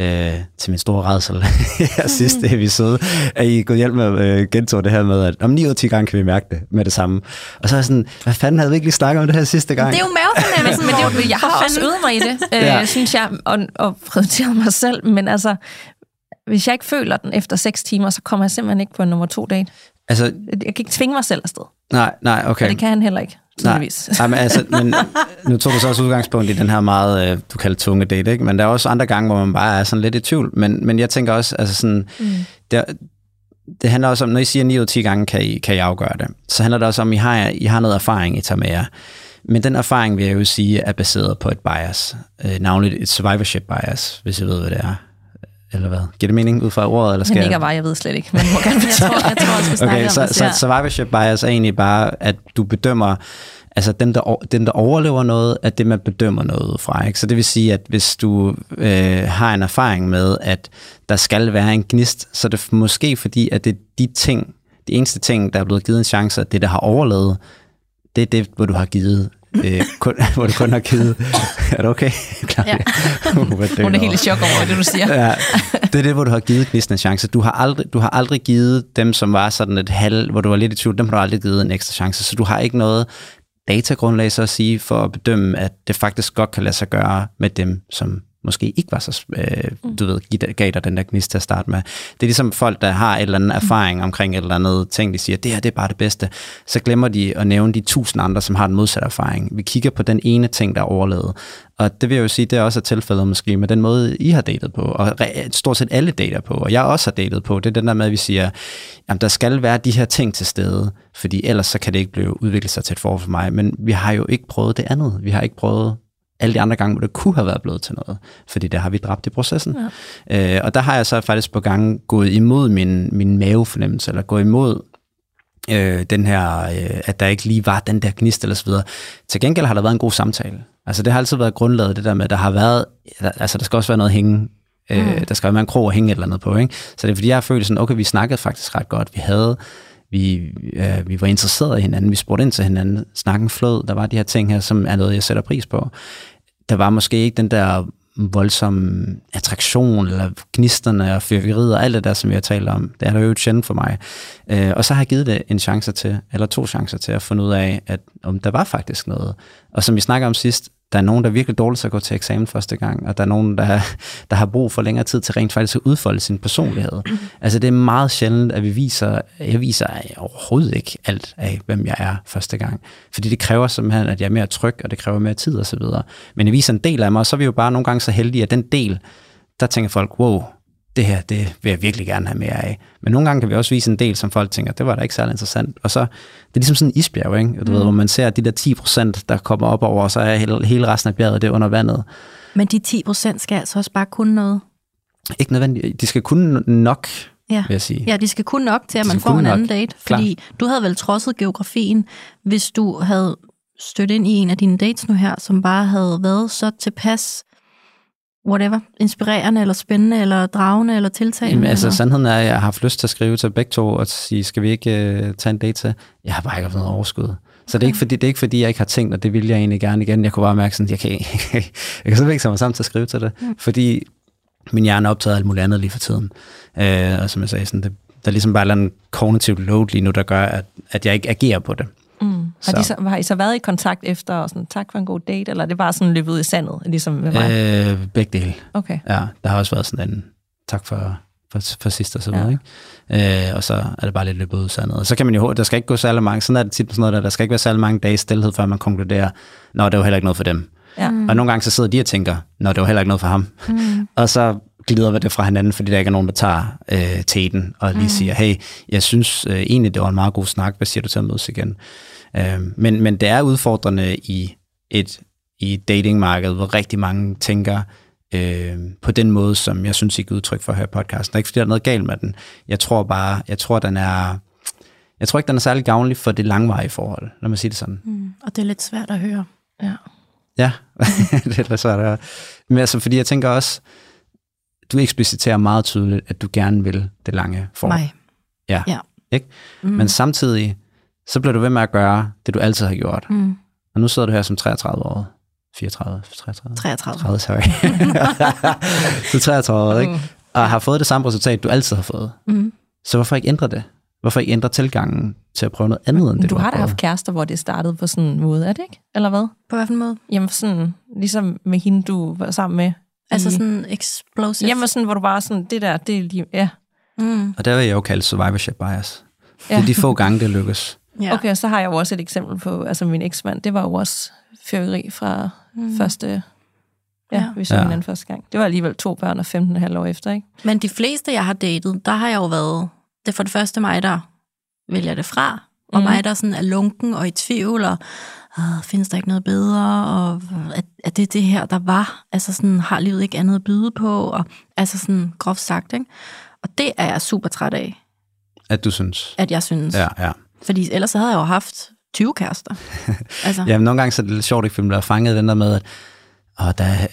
øh, til min store redsel her sidste episode, at I gået hjælp med at øh, gentage det her med, at om 9 ud af 10 gange kan vi mærke det med det samme. Og så er jeg sådan, hvad fanden havde vi ikke lige snakket om det her sidste gang? Det er jo mavefornemmelsen, Men det, er jo- jeg har også øvet mig i det, øh, Ja. synes jeg, og, og prioriteret mig selv. Men altså, hvis jeg ikke føler den efter seks timer, så kommer jeg simpelthen ikke på en nummer to date. Altså, Jeg kan ikke tvinge mig selv afsted, nej, nej, okay. okay. og det kan han heller ikke, tydeligvis. nej men, altså, men nu tog du så også udgangspunkt i den her meget, øh, du kalder tunge date, ikke? men der er også andre gange, hvor man bare er sådan lidt i tvivl. Men, men jeg tænker også, altså sådan, mm. der, det handler også om, når I siger 9 ud af 10 gange, kan I, kan I afgøre det, så handler det også om, at I har, I har noget erfaring, I tager med jer. Men den erfaring, vil jeg jo sige, er baseret på et bias. Øh, navnligt et survivorship bias, hvis I ved, hvad det er. Eller hvad? Giver det mening ud fra ordet? Eller skal jeg- nikker bare, jeg ved slet ikke, men Jeg tror, jeg tror, jeg skal snakke Okay, om så, det. så survivorship bias er egentlig bare, at du bedømmer, altså dem der, dem, der overlever noget, er det, man bedømmer noget fra. Ikke? Så det vil sige, at hvis du øh, har en erfaring med, at der skal være en gnist, så er det måske fordi, at det er de ting, de eneste ting, der er blevet givet en chance, at det, der har overlevet, det er det, hvor du har givet øh, kun, hvor du kun har givet... er det okay? Klar, Ja. Hun er helt i chok over det, du siger. ja, det er det, hvor du har givet gnisten en chance. Du har, aldrig, du har aldrig givet dem, som var sådan et halv, hvor du var lidt i tvivl, dem har du aldrig givet en ekstra chance. Så du har ikke noget datagrundlag så at sige, for at bedømme, at det faktisk godt kan lade sig gøre med dem, som måske ikke var så, øh, du ved, gav dig den der gnist til at starte med. Det er ligesom folk, der har et eller andet erfaring omkring et eller andet ting, de siger, det her det er bare det bedste. Så glemmer de at nævne de tusind andre, som har den modsatte erfaring. Vi kigger på den ene ting, der er overlevet. Og det vil jeg jo sige, det er også et tilfælde måske med den måde, I har datet på, og stort set alle dater på, og jeg også har datet på, det er den der med, at vi siger, at der skal være de her ting til stede, fordi ellers så kan det ikke blive udviklet sig til et forhold for mig. Men vi har jo ikke prøvet det andet. Vi har ikke prøvet alle de andre gange, hvor det kunne have været blevet til noget, fordi der har vi dræbt i processen. Ja. Øh, og der har jeg så faktisk på gange gået imod min, min mavefornemmelse, eller gået imod øh, den her, øh, at der ikke lige var den der gnist eller så videre. Til gengæld har der været en god samtale. Altså det har altid været grundlaget, det der med, at der har været, der, altså der skal også være noget hænge, øh, der skal være en krog at hænge et eller andet på, ikke? Så det er fordi, jeg har følt sådan, okay, vi snakkede faktisk ret godt, vi havde, vi, øh, vi var interesserede i hinanden, vi spurgte ind til hinanden, snakken flød, der var de her ting her, som er noget, jeg sætter pris på. Der var måske ikke den der voldsom attraktion, eller gnisterne og fyrværkeriet og alt det der, som vi har talt om. Det er der jo sjældent for mig. Øh, og så har jeg givet det en chance til, eller to chancer til at finde ud af, at om der var faktisk noget. Og som vi snakker om sidst, der er nogen, der er virkelig dårligt til at gå til eksamen første gang, og der er nogen, der, der har brug for længere tid til rent faktisk at udfolde sin personlighed. Altså det er meget sjældent, at vi viser, jeg viser overhovedet ikke alt af, hvem jeg er første gang. Fordi det kræver simpelthen, at jeg er mere tryg, og det kræver mere tid og så videre. Men jeg viser en del af mig, og så er vi jo bare nogle gange så heldige, at den del, der tænker folk, wow, det her, det vil jeg virkelig gerne have mere af. Men nogle gange kan vi også vise en del, som folk tænker, det var da ikke særlig interessant. Og så, det er ligesom sådan en isbjerg, ikke? Du mm. ved, hvor man ser de der 10 procent, der kommer op over, og så er hele, hele resten af bjerget det under vandet. Men de 10 procent skal altså også bare kunne noget. Ikke nødvendigt. De skal kunne nok, Ja. vil jeg sige. Ja, de skal kun nok til, at De man får kunne en nok. anden date. Fordi du havde vel trodset geografien, hvis du havde stødt ind i en af dine dates nu her, som bare havde været så tilpas, whatever, inspirerende, eller spændende, eller dragende, eller tiltagende. Jamen, altså, eller... sandheden er, at jeg har haft lyst til at skrive til begge to og sige, skal vi ikke uh, tage en date til? Jeg har bare ikke haft noget overskud. Så det er, ikke fordi, det er ikke fordi, jeg ikke har tænkt, og det vil jeg egentlig gerne igen. Jeg kunne bare mærke sådan, jeg kan, jeg kan simpelthen ikke mig sammen til at skrive til det. Mm. Fordi min hjerne er optaget af alt muligt andet lige for tiden. Øh, og som jeg sagde, sådan, det, der er ligesom bare andet kognitivt load lige nu, der gør, at, at jeg ikke agerer på det. Mm. Har, Så. de så, har I så været i kontakt efter, og sådan, tak for en god date, eller er det bare sådan løbet ud i sandet, ligesom med mig? Øh, begge dele. Okay. Ja, der har også været sådan en tak for, for, for sidst og så videre, Ja. ikke? Øh, og så er det bare lidt løbet ud i sandet. Og så kan man jo, der skal ikke gå særlig mange, sådan er det tit på sådan noget der, der skal ikke være særlig mange dage stillhed, før man konkluderer, nå, det var heller ikke noget for dem. Ja. Mm. Og nogle gange så sidder de og tænker, nå, det var heller ikke noget for ham. Mm. Og så glider vi det fra hinanden, fordi der ikke er nogen, der tager øh, teten og lige mm. siger, hey, jeg synes øh, egentlig, det var en meget god snak, hvad siger du til at mødes igen? Øh, men, men det er udfordrende i et i datingmarked, hvor rigtig mange tænker øh, på den måde, som jeg synes, I giver udtryk for her podcasten. Det er ikke, fordi der er noget galt med den. Jeg tror bare, jeg tror, den er, jeg tror ikke, den er særlig gavnlig for det langvarige forhold, lad mig sige det sådan. Mm. Og det er lidt svært at høre. Ja. Ja, det er lidt svært at høre. Men altså, fordi jeg tænker også, du ekspliciterer meget tydeligt, at du gerne vil det lange forhold. Mig. Ja. ja. Ikke? Mm. Men samtidig, så bliver du ved med at gøre det, du altid har gjort. Mm. Og nu sidder du her som 33 år. 34, 33? 33. 30, sorry. du er 33 år, ikke? Og har fået det samme resultat, du altid har fået. Mm. Så hvorfor ikke ændre det? Hvorfor ikke ændre tilgangen til at prøve noget andet, end det du du, har da haft kærester, hvor det startede på sådan en måde, er det ikke? Eller hvad? På hvilken måde? Jamen sådan, ligesom med hende, du var sammen med. Altså i- sådan explosive. Jamen sådan, hvor du bare sådan, det der, det er lige, ja. Mm. Og der vil jeg jo kalde survivorship bias. Det Ja. er de få gange, det lykkes. Ja. Okay, og så har jeg jo også et eksempel på, altså min eksmand, det var jo også fyrværkeri fra mm. første, ja, Ja. vi så Ja. hinanden første gang. Det var alligevel to børn og 15,5 år efter, ikke? Men de fleste, jeg har datet, der har jeg jo været... Det er for det første mig, der vælger det fra. Og Mhm. mig, der sådan er lunken og i tvivl, og øh, findes der ikke noget bedre, og er, er det det her, der var? Altså sådan, har livet ikke andet at byde på? Og, altså sådan groft sagt, ikke? Og det er jeg super træt af, At du synes. at jeg synes. Ja, ja. Fordi ellers så havde jeg jo haft 20 kærester. altså, Jamen, nogle gange så er det lidt sjovt, ikke, fordi man bliver fanget den der med, at åh, der er,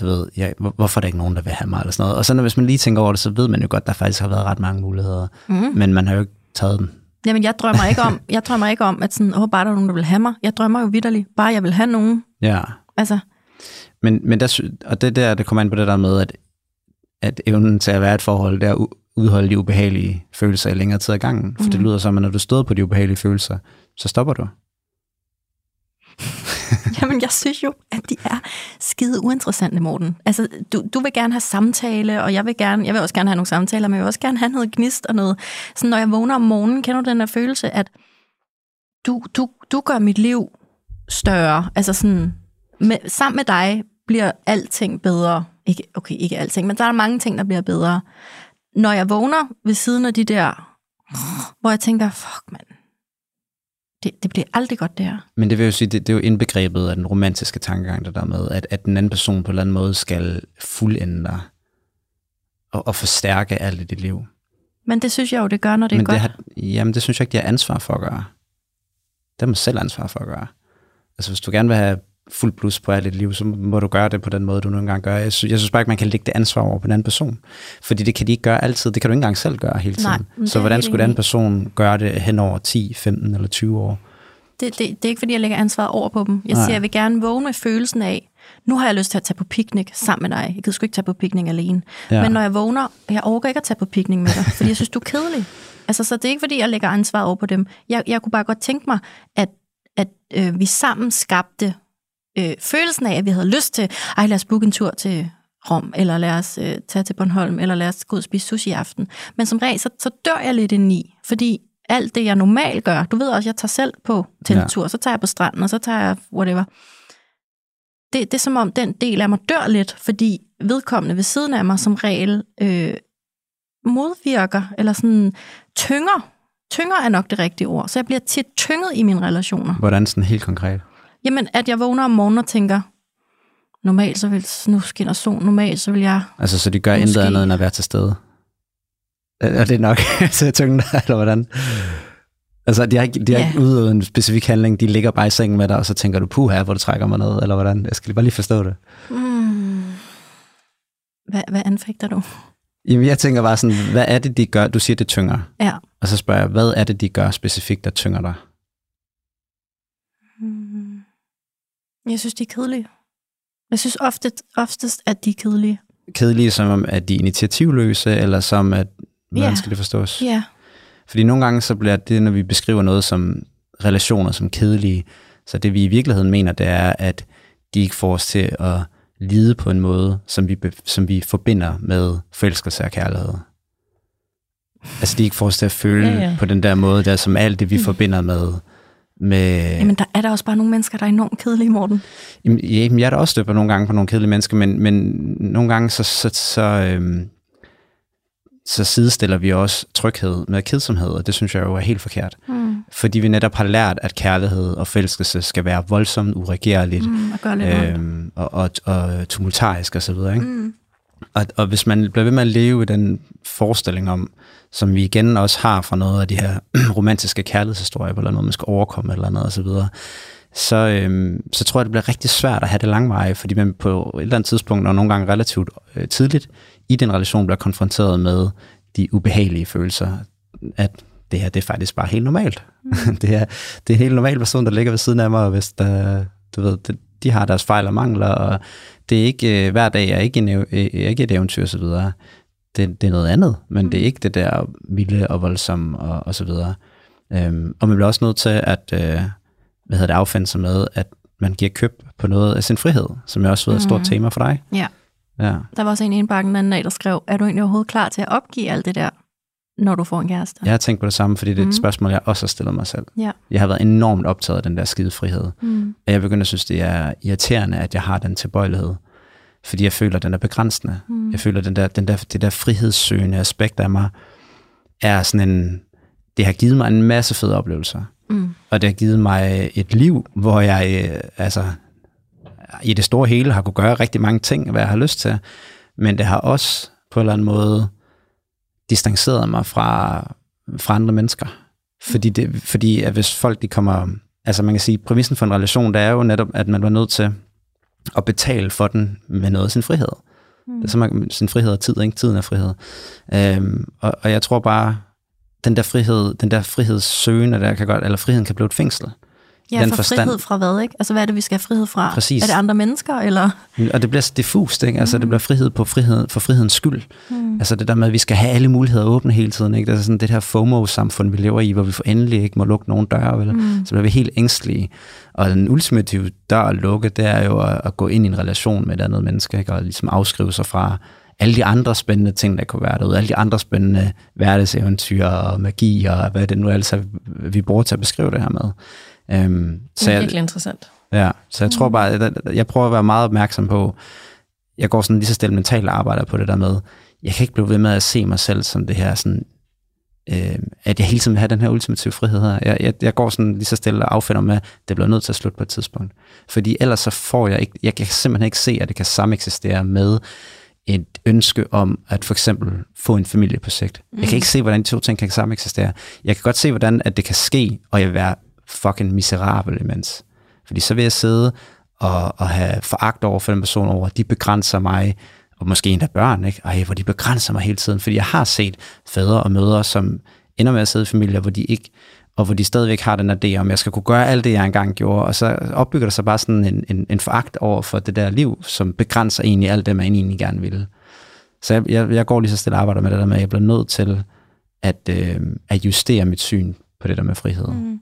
du ved, ja, hvor- hvorfor er der ikke nogen, der vil have mig, eller sådan noget. Og så når, hvis man lige tænker over det, så ved man jo godt, at der faktisk har været ret mange muligheder. mm. Men man har jo ikke taget den. Jamen, jeg drømmer ikke om, jeg drømmer ikke om at sådan, åh, bare der er nogen, der vil have mig. Jeg drømmer jo vidderligt, bare jeg vil have nogen. Ja. Altså, Men, men der, og det der, det kommer ind på det der med, at, at evnen til at være et forhold, det er at udholde de ubehagelige følelser i længere tid ad gangen. For mm. det lyder som, at når du støder på de ubehagelige følelser, så stopper du. Jamen, jeg synes jo, at de er skide uinteressante, Morten. Altså, du, du vil gerne have samtale, og jeg vil, gerne, jeg vil også gerne have nogle samtaler, men jeg vil også gerne have noget gnist og noget. Sådan, når jeg vågner om morgenen, kender du den der følelse, at du, du, du gør mit liv større. Altså sådan, med, sammen med dig bliver alting bedre. Ikke, okay, ikke alting, men der er mange ting, der bliver bedre. Når jeg vågner ved siden af de der, hvor jeg tænker, fuck mand, det, det bliver aldrig godt det her. Men det vil jo sige, det, det er jo indbegrebet af den romantiske tankegang, der der med, at, at den anden person på en eller anden måde skal fuldende dig og, og forstærke alt i dit liv. Men det synes jeg jo, det gør, når det er Men godt. det har, jamen, det synes jeg ikke, de har ansvar for at gøre. Det har man selv ansvar for at gøre. Altså, hvis du gerne vil have fuld plus på alt dit liv, så må du gøre det på den måde, du nu engang gør. Jeg synes, jeg synes bare ikke, man kan lægge det ansvar over på den anden person. Fordi det kan de ikke gøre altid. Det kan du ikke engang selv gøre hele tiden. Nej, så hvordan skulle den anden person gøre det hen over 10, 15 eller 20 år? Det, det, det er ikke, fordi jeg lægger ansvaret over på dem. Jeg Nej. siger, jeg vil gerne vågne med følelsen af, nu har jeg lyst til at tage på piknik sammen med dig. Jeg kan sgu ikke tage på piknik alene. Ja. Men når jeg vågner, jeg overgår ikke at tage på piknik med dig, fordi jeg synes, du er kedelig. Altså, så det er ikke, fordi jeg lægger ansvaret over på dem. Jeg, jeg kunne bare godt tænke mig, at, at øh, vi sammen skabte øh, følelsen af, at vi havde lyst til, ej, lad os booke en tur til Rom, eller lad os øh, tage til Bornholm, eller lad os gå ud og spise sushi i aften. Men som regel, så, så dør jeg lidt indeni, fordi alt det, jeg normalt gør, du ved også, jeg tager selv på teltur, ja. så tager jeg på stranden, og så tager jeg whatever. Det, det er som om, den del af mig dør lidt, fordi vedkommende ved siden af mig som regel øh, modvirker, eller sådan tynger. Tynger er nok det rigtige ord. Så jeg bliver tit tynget i mine relationer. Hvordan sådan helt konkret? Jamen, at jeg vågner om morgenen og tænker, normalt så vil, nu skinner solen, normalt så vil jeg, Altså, så de gør Måske. intet andet end at være til stede? Er er det nok til at tynge dig, eller hvordan? Altså, de har ikke, de har Ja. ikke udøvet en specifik handling, de ligger bare i sengen med dig, og så tænker du, puh her, hvor du trækker mig ned, eller hvordan? Jeg skal lige bare lige forstå det. hmm, hvad, hvad anfægter du? Jamen, jeg tænker bare sådan, hvad er det, de gør? Du siger, det tynger. Ja. Og så spørger jeg, hvad er det, de gør specifikt, der tynger dig? Jeg synes, de er kedelige. Jeg synes ofte, oftest, at de er kedelige. Kedelige som om, at de er initiativløse, eller som at, hvordan Ja. skal det forstås? Ja. Fordi nogle gange så bliver det, når vi beskriver noget som relationer som kedelige, så det vi i virkeligheden mener, det er, at de ikke får os til at lide på en måde, som vi, som vi forbinder med forelskelse og kærlighed. Altså de ikke får os til at føle Ja, ja, ja. ja. på den der måde, der som alt det, vi mm. forbinder med, med Jamen, der er der også bare nogle mennesker, der er enormt kedelige, Morten. Jamen, ja, jamen, jeg er da også på nogle gange på nogle kedelige mennesker, men, men nogle gange så, så, så, øhm, så sidestiller vi også tryghed med kedsomhed, og det synes jeg jo er helt forkert. Mm. Fordi vi netop har lært, at kærlighed og forelskelse skal være voldsomt, uregerligt Mm, og øhm, og, og, og tumultarisk osv. Ikke? Mm. Og, og hvis man bliver ved med at leve i den forestilling om, som vi igen også har fra noget af de her romantiske kærlighedshistorier, eller noget, man skal overkomme eller noget osv., så, øhm, så tror jeg, det bliver rigtig svært at have det langveje, fordi man på et eller andet tidspunkt, og nogle gange relativt øh, tidligt, i den relation bliver konfronteret med de ubehagelige følelser, at det her, det er faktisk bare helt normalt. Mm. det, er, det er en helt normal person, der ligger ved siden af mig, og hvis der, du ved, det, de har deres fejl og mangler, og det er ikke øh, hver dag, jeg er ikke, en, øh, jeg er ikke et eventyr og så videre. Det, det er noget andet, men det er ikke det der vilde og voldsomme og, og så videre. Øhm, og man bliver også nødt til at øh, hvad hedder det, affinde sig med, at man giver køb på noget af sin frihed, som jeg også ved er et stort Mhm. tema for dig. Ja. Ja. Der var også en i indbakken den anden dag, der skrev, er du egentlig overhovedet klar til at opgive alt det der, når du får en kæreste? Jeg har tænkt på det samme, fordi det er et Mhm. spørgsmål, jeg også har stillet mig selv. Ja. Jeg har været enormt optaget af den der skide frihed. Mm. Og jeg begynder at synes, det er irriterende, at jeg har den tilbøjelighed. Fordi jeg føler, at den er begrænsende. Mm. Jeg føler, at den der, den der, det der frihedssøgende aspekt af mig, er sådan en... Det har givet mig en masse fede oplevelser. Mm. Og det har givet mig et liv, hvor jeg øh, altså, i det store hele har kunne gøre rigtig mange ting, hvad jeg har lyst til. Men det har også på en eller anden måde distanceret mig fra, fra andre mennesker. Fordi, det, fordi at hvis folk de kommer... Altså man kan sige, præmissen for en relation, det er jo netop, at man var nødt til at betale for den med noget af sin frihed. Mm. Det er som man, sin frihed og tid, ikke? Tiden er frihed. Øhm, og, og jeg tror bare, den der frihed, den der frihedssøgende, der kan godt, eller friheden kan blive et fængsel. Ja, den for forstand. frihed fra hvad, ikke? Altså, hvad er det, vi skal have frihed fra? Præcis. Er det andre mennesker, eller? Og det bliver diffust, ikke? Altså, det bliver frihed på frihed, for frihedens skyld. Mm. Altså det der med, at vi skal have alle muligheder åbne hele tiden, ikke? Det er sådan det her FOMO-samfund, vi lever i, hvor vi for endelig ikke må lukke nogen døre, vel? Mm. Så bliver vi helt ængstelige. Og den ultimative dør at lukke, det er jo at, at gå ind i en relation med et andet menneske, ikke? Og ligesom afskrive sig fra alle de andre spændende ting, der kunne være derude, alle de andre spændende hverdagseventyr og magi og hvad det nu er, vi bruger til at beskrive det her med. Øhm, Det så er jeg, virkelig interessant. Ja, så jeg tror bare, at jeg prøver at være meget opmærksom på, jeg går sådan lige så stille mentalt og arbejder på det der med, jeg kan ikke blive ved med at se mig selv som det her sådan, øh, at jeg hele tiden vil have den her ultimative frihed her. Jeg, jeg, jeg går sådan lige så stille og affinder med, at det bliver nødt til at slutte på et tidspunkt. Fordi ellers så får jeg ikke, jeg kan simpelthen ikke se, at det kan sameksistere med et ønske om at for eksempel få en familie på sigt. Mm. Jeg kan ikke se, hvordan de to ting kan sameksistere. Jeg kan godt se, hvordan at det kan ske, og jeg vil være fucking miserabel imens. Fordi så vil jeg sidde og, og have foragt over for den person over, at de begrænser mig, og måske endda børn, ikke? Ej, hvor de begrænser mig hele tiden. Fordi jeg har set fædre og mødre, som ender med at sidde i familier, hvor de ikke og hvor de stadigvæk har den idé om, jeg skal kunne gøre alt det, jeg engang gjorde, og så opbygger der sig bare sådan en, en, en foragt over for det der liv, som begrænser egentlig alt det, man egentlig gerne vil. Så jeg, jeg, jeg går lige så stille og arbejder med det der med, at jeg bliver nødt til at, øh, at justere mit syn på det der med frihed. Mm.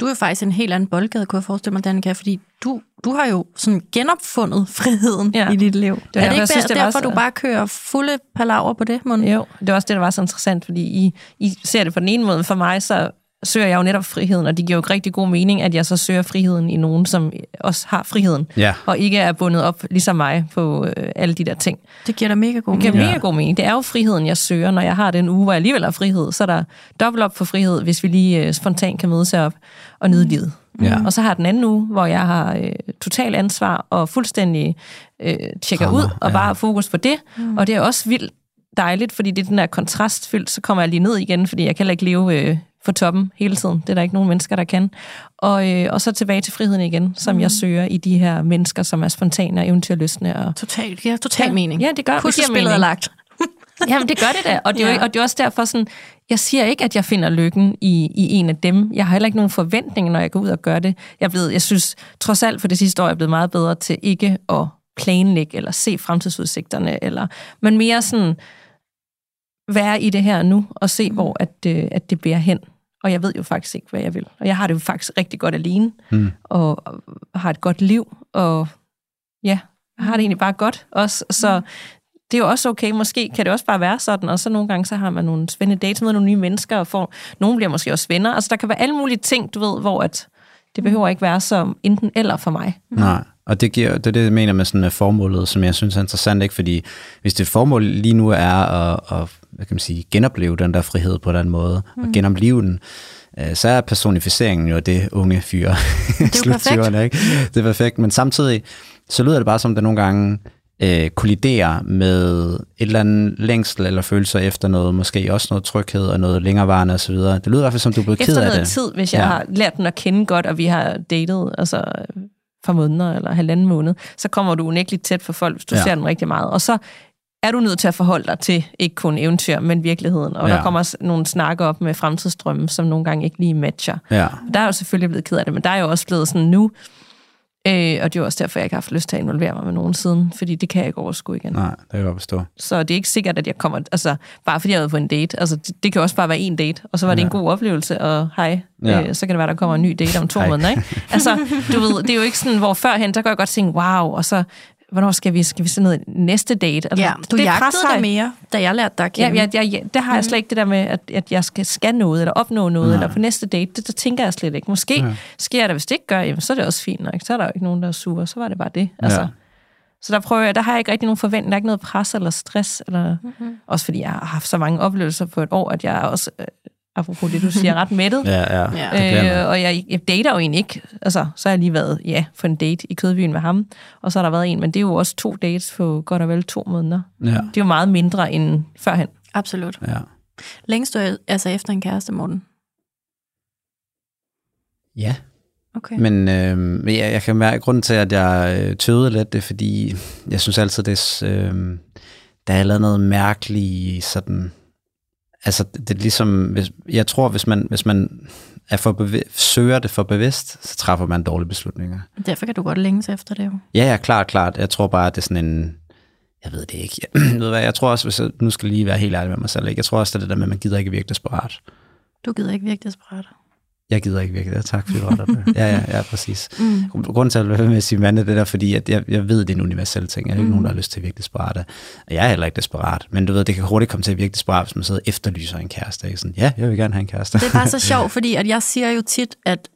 Du er faktisk en helt anden boldgade, kunne jeg forestille mig, Danika, fordi du, du har jo sådan genopfundet friheden ja. i dit liv. Det er, er det ikke synes, det derfor, så... du bare kører fulde palaver på det? Mon? Jo, det er også det, der var så interessant, fordi I, I ser det på den ene måde. For mig, så søger jeg jo netop friheden, og det giver jo rigtig god mening, at jeg så søger friheden i nogen, som også har friheden, ja. og ikke er bundet op ligesom mig på øh, alle de der ting. Det giver da mega god mening. Det giver mega god mening. Det er jo friheden, jeg søger, når jeg har den uge, hvor jeg alligevel har frihed, så er der dobbelt op for frihed, hvis vi lige øh, spontant kan mødes op og nyde livet. Ja. Og så har jeg den anden uge, hvor jeg har øh, total ansvar og fuldstændig øh, tjekker Rammer, ud og ja. bare har fokus på det. Mm. Og det er også vildt dejligt, fordi det er den der kontrastfyldt, så kommer jeg lige ned igen, fordi jeg kan heller ikke leve øh, for toppen hele tiden. Det er der ikke nogen mennesker, der kan. Og, øh, og så tilbage til friheden igen, som mm. jeg søger i de her mennesker, som er spontane og eventyrlystne. Og, total, ja, total ja, mening. Ja, det gør Puslespillet er lagt. Jamen, det gør det da. Og det, er ja. jo, og det er også derfor sådan, jeg siger ikke, at jeg finder lykken i, i en af dem. Jeg har heller ikke nogen forventninger, når jeg går ud og gør det. Jeg, er blevet, jeg synes, trods alt for det sidste år, jeg er blevet meget bedre til ikke at planlægge eller se fremtidsudsigterne, eller, men mere sådan være i det her nu og se, mm. hvor at, øh, at det bærer hen. Og jeg ved jo faktisk ikke, hvad jeg vil. Og jeg har det jo faktisk rigtig godt alene, mm. og, og har et godt liv, og ja, jeg har det egentlig bare godt også. Så det er jo også okay. Måske kan det også bare være sådan, og så nogle gange, så har man nogle spændende dates med nogle nye mennesker, og får, nogle bliver måske også venner. Altså, der kan være alle mulige ting, du ved, hvor at, det behøver ikke være som enten eller for mig. Nej. Og det, giver, det er det, jeg mener med sådan formålet, som jeg synes er interessant, ikke? fordi hvis det formål lige nu er at, at hvad kan man sige, genopleve den der frihed på den måde, mm. og genopleve den, øh, så er personificeringen jo det unge fyre. Det er perfekt. Ikke? Det er perfekt, men samtidig så lyder det bare som, det nogle gange øh, kolliderer med et eller andet længsel eller følelser efter noget, måske også noget tryghed og noget længerevarende osv. Det lyder i hvert fald som, du er blevet ked af det. Efter noget tid, hvis jeg ja. har lært den at kende godt, og vi har datet, altså par måneder eller halvanden måned, så kommer du unægteligt tæt for folk, hvis du ja. ser dem rigtig meget. Og så er du nødt til at forholde dig til ikke kun eventyr, men virkeligheden. Og ja. der kommer nogle snakker op med fremtidsdrømme, som nogle gange ikke lige matcher. Ja. Der er jo selvfølgelig blevet ked af det, men der er jo også blevet sådan nu, Øh, og det er også derfor, jeg ikke har haft lyst til at involvere mig med nogen siden, fordi det kan jeg ikke overskue igen. Nej, det kan jeg forstå. Så det er ikke sikkert, at jeg kommer, altså bare fordi jeg været på en date, altså det, det kan også bare være en date, og så var det ja. en god oplevelse, og hej, ja. øh, så kan det være, der kommer en ny date om to måneder, ikke? Altså, du ved, det er jo ikke sådan, hvor førhen, der kan jeg godt tænke, wow, og så hvornår skal vi, skal vi se noget næste date? Altså, ja, du det jagtede dig mere, da jeg lærte dig at kende. Ja, ja, ja, det har jeg mhm. slet ikke det der med, at, at jeg skal, skal noget, eller opnå noget, Nej. eller på næste date, det, det tænker jeg slet ikke. Måske ja. sker det, hvis det ikke gør, jamen, så er det også fint nok. Så er der jo ikke nogen, der er sure, så var det bare det. Altså, ja. Så der prøver jeg, der har jeg ikke rigtig nogen forventning, der er ikke noget pres eller stress, eller, mm-hmm. også fordi jeg har haft så mange oplevelser på et år, at jeg også øh, apropos det, du siger, ret mættet. ja, ja. ja. Øh, og jeg, jeg dater jo egentlig ikke. Altså, så har jeg lige været, ja, for en date i Kødbyen med ham, og så har der været en, men det er jo også to dates på godt og vel to måneder. Ja. Det er jo meget mindre end førhen. Absolut. Ja. Længst du altså efter en kæreste, Morten? Ja. Okay. Men øh, jeg, jeg kan mærke, at grunden til, at jeg øh, tøvede lidt, det er, fordi jeg synes altid, det er, øh, der er lavet noget mærkeligt sådan altså det er ligesom, hvis, jeg tror, hvis man, hvis man er for bevidst, søger det for bevidst, så træffer man dårlige beslutninger. Derfor kan du godt længes efter det jo. Ja, ja, klart, klart. Jeg tror bare, at det er sådan en, jeg ved det ikke. Jeg, ved hvad, jeg tror også, hvis jeg nu skal lige være helt ærlig med mig selv, ikke? jeg tror også, det er det der med, at man gider ikke virke desperat. Du gider ikke virke desperat. Jeg gider ikke virkelig det. Tak, retter det. Ja, ja, ja, præcis. Mm. Grunden til at være med at sige mand, det er der, fordi at jeg, jeg ved, det er en universel ting. Jeg er ikke mm. nogen, der har lyst til at virke desperat. Jeg er heller ikke desperat. Men du ved, det kan hurtigt komme til at virke desperat, hvis man sidder og efterlyser en kæreste. Ikke? Sådan, ja, jeg vil gerne have en kæreste. Det er bare så sjovt, fordi at jeg siger jo tit, at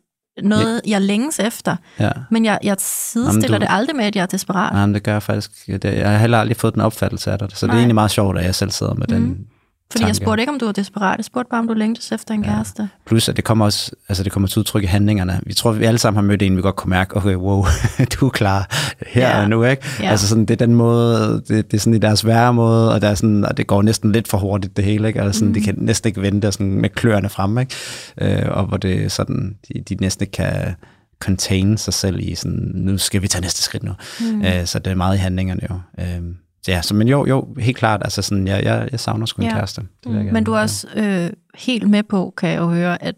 noget, jeg længes efter. Ja. Men jeg, jeg sidestiller Jamen, du, det aldrig med, at jeg er desperat. Nej, det gør jeg faktisk. Jeg har heller aldrig fået den opfattelse af det. Så Nej. det er egentlig meget sjovt, at jeg selv sidder med mm. den fordi tanke. jeg spurgte ikke, om du var desperat. Jeg spurgte bare, om du længtes efter en ja. kæreste. Plus, at det kommer også altså det kommer til udtryk i handlingerne. Vi tror, vi alle sammen har mødt en, vi godt kunne mærke, okay, wow, du er klar her ja. og nu, ikke? Ja. Altså sådan, det er den måde, det, det er sådan i deres værre måde, og, der er sådan, og det går næsten lidt for hurtigt, det hele, ikke? Altså sådan, mm. de kan næsten ikke vente sådan med kløerne frem, ikke? Øh, og hvor det sådan, de, de næsten ikke kan contain sig selv i sådan, nu skal vi tage næste skridt nu. Mm. Øh, så det er meget i handlingerne jo. Øh, ja, så, men jo, jo, helt klart, altså sådan, jeg, jeg, jeg savner sgu en ja. kæreste. Det mm. Men du er også øh, helt med på, kan jeg jo høre, at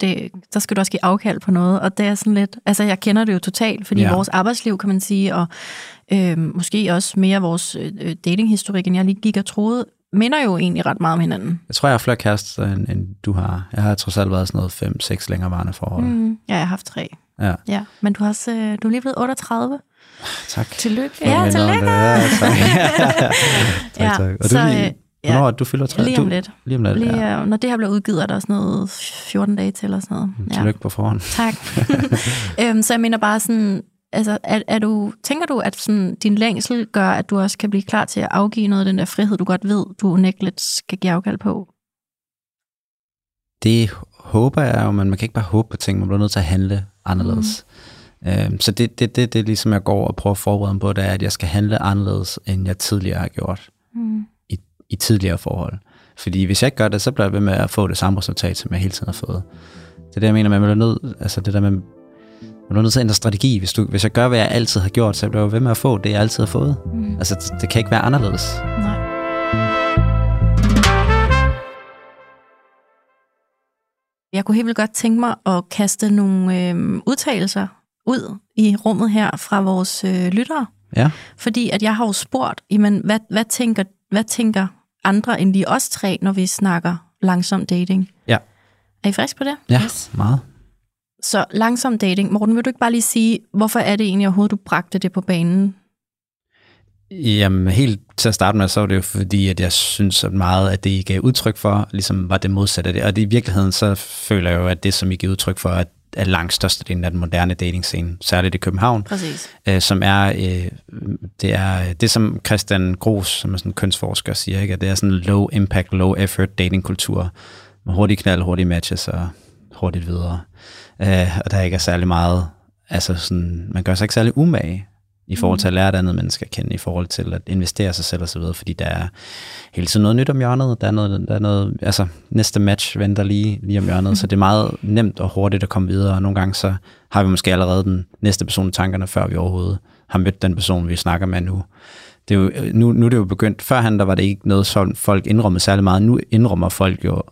det, der skal du også give afkald på noget, og det er sådan lidt, altså jeg kender det jo totalt, fordi Ja. vores arbejdsliv, kan man sige, og øh, måske også mere vores øh, datinghistorik, end jeg lige gik og troede, minder jo egentlig ret meget om hinanden. Jeg tror, jeg har flere kærester, end, end du har. Jeg har trods alt været sådan noget 5-6 længerevarende forhold. Mm. Mm. Ja, jeg har haft tre. Ja, Ja, men du har også, øh, du er lige blevet 38. tak. Tillykke. Ja, Men, tillykke. Ja, tak. tak, tak. Og så, du, øh, lige, hvornår er det, du fylder 30? lige om du, lidt. Lige om lidt, Lige, ja. øh, når det her bliver udgivet, er der sådan noget 14 dage til eller sådan noget. Ja. Tillykke på forhånd. Tak. øhm, så jeg mener bare sådan, altså, er, er du, tænker du, at sådan, din længsel gør, at du også kan blive klar til at afgive noget af den der frihed, du godt ved, du unægteligt skal give afkald på? Det håber jeg jo, men man kan ikke bare håbe på ting. Man bliver nødt til at handle anderledes. Mm. Øhm, så det, det, det, det ligesom, jeg går og prøver at forberede mig på, det er, at jeg skal handle anderledes, end jeg tidligere har gjort Mm. i, i tidligere forhold. Fordi hvis jeg ikke gør det, så bliver jeg ved med at få det samme resultat, som jeg hele tiden har fået. Det er det, jeg mener, man bliver nødt, altså det der med, man bliver nødt til at ændre strategi. Hvis, du, hvis jeg gør, hvad jeg altid har gjort, så bliver jeg ved med at få det, jeg altid har fået. Mm. Altså, det, det kan ikke være anderledes. Nej. Jeg kunne helt vildt godt tænke mig at kaste nogle øh, udtalelser ud i rummet her fra vores øh, lyttere. Ja. Fordi at jeg har jo spurgt, jamen, hvad, hvad, tænker, hvad tænker andre end lige os tre, når vi snakker langsom dating? Ja. Er I frisk på det? Ja, meget. Så langsom dating. Morten, vil du ikke bare lige sige, hvorfor er det egentlig overhovedet, du bragte det på banen? Jamen, helt til at starte med, så var det jo fordi, at jeg synes, at meget af det, I gav udtryk for, ligesom var det modsatte af det. Og det, i virkeligheden, så føler jeg jo, at det, som I gav udtryk for, at er langt størstedelen af den moderne datingscene, særligt i København, Præcis. øh, som er, øh, det er det, som Christian Gros, som er sådan en kønsforsker, siger, ikke? at det er sådan en low impact, low effort datingkultur, med hurtige knald, hurtige matches og hurtigt videre. Øh, og der ikke er særlig meget, altså sådan, man gør sig ikke særlig umage i forhold til at lære et andet menneske at kende, i forhold til at investere sig selv og så videre, fordi der er hele tiden noget nyt om hjørnet, der er noget, der er noget altså næste match venter lige, lige om hjørnet, så det er meget nemt og hurtigt at komme videre, og nogle gange så har vi måske allerede den næste person i tankerne, før vi overhovedet har mødt den person, vi snakker med nu. Det er jo, nu, nu er det jo begyndt, førhen der var det ikke noget, som folk indrømmede særlig meget, nu indrømmer folk jo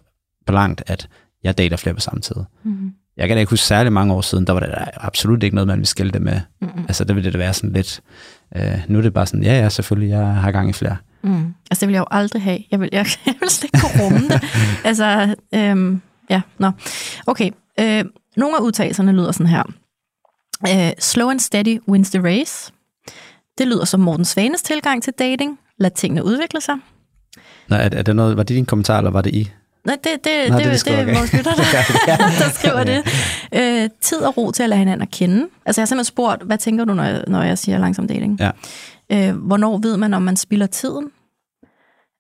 på langt, at jeg dater flere på samme tid. Mm-hmm. Jeg kan da ikke huske særlig mange år siden, der var det da absolut ikke noget, man ville skille det med. Mm-hmm. Altså, der ville det da være sådan lidt... Øh, nu er det bare sådan, ja, ja, selvfølgelig, jeg har gang i flere. Mm. Altså, det vil jeg jo aldrig have. Jeg vil, jeg, jeg vil slet ikke kunne rumme det. altså, øhm, ja, nå. Okay, øh, nogle af udtalelserne lyder sådan her. Øh, slow and steady wins the race. Det lyder som Morten Svanes tilgang til dating. Lad tingene udvikle sig. Nå, er, er det noget, var det din kommentar, eller var det I? Nej, det, det, Nå, det, det er det, det er vores lytter, der, der skriver det. Øh, tid og ro til at lade hinanden at kende. Altså, jeg har simpelthen spurgt, hvad tænker du, når jeg, når jeg siger langsom dating? Ja. Øh, hvornår ved man, om man spilder tiden?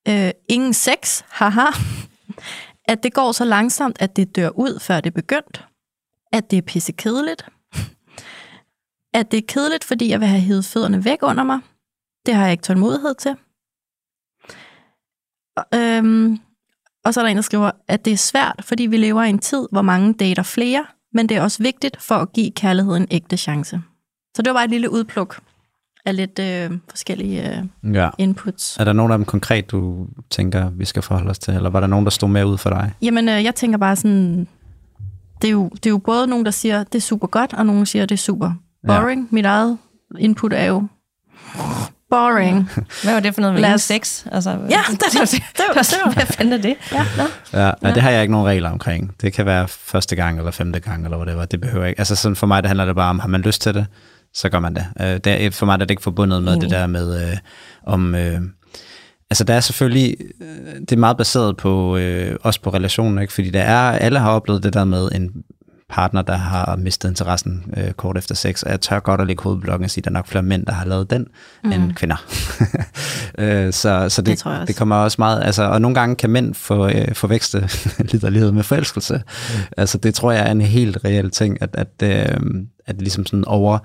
Øh, ingen sex, haha. At det går så langsomt, at det dør ud, før det er begyndt. At det er pisse kedeligt. At det er kedeligt, fordi jeg vil have hævet fødderne væk under mig. Det har jeg ikke tålmodighed til. Øhm, og så er der en, der skriver, at det er svært, fordi vi lever i en tid, hvor mange dater flere, men det er også vigtigt for at give kærligheden en ægte chance. Så det var bare et lille udpluk af lidt øh, forskellige øh, Ja. inputs. Er der nogen af dem konkret, du tænker, vi skal forholde os til? Eller var der nogen, der stod mere ud for dig? Jamen, øh, jeg tænker bare sådan, det er, jo, det er jo både nogen, der siger, det er super godt, og nogen, der siger, det er super boring. Ja. Mit eget input er jo boring. Hvad var det for noget med Lad sex? Altså, Ja, det, det, det, det, det, det, Hvad fanden er det? ja. Ja, ja. det har jeg ikke nogen regler omkring. Det kan være første gang eller femte gang, eller hvad det var. Det behøver ikke. Altså sådan for mig, det handler det bare om, har man lyst til det, så gør man det. Øh, det er, for mig er det ikke forbundet med Enig. det der med, øh, om... Øh, altså der er selvfølgelig, øh, det er meget baseret på, øh, også på relationen, ikke? fordi der er, alle har oplevet det der med en partner, der har mistet interessen øh, kort efter sex, og jeg tør godt at lægge hovedet på blokken og sige, at der er nok flere mænd, der har lavet den, mm. end kvinder. øh, så så det, Det tror jeg også. det kommer også meget, altså, og nogle gange kan mænd få, øh, forveksle liderlighed med forelskelse. Mm. Altså det tror jeg er en helt reel ting, at, at, øh, at ligesom sådan over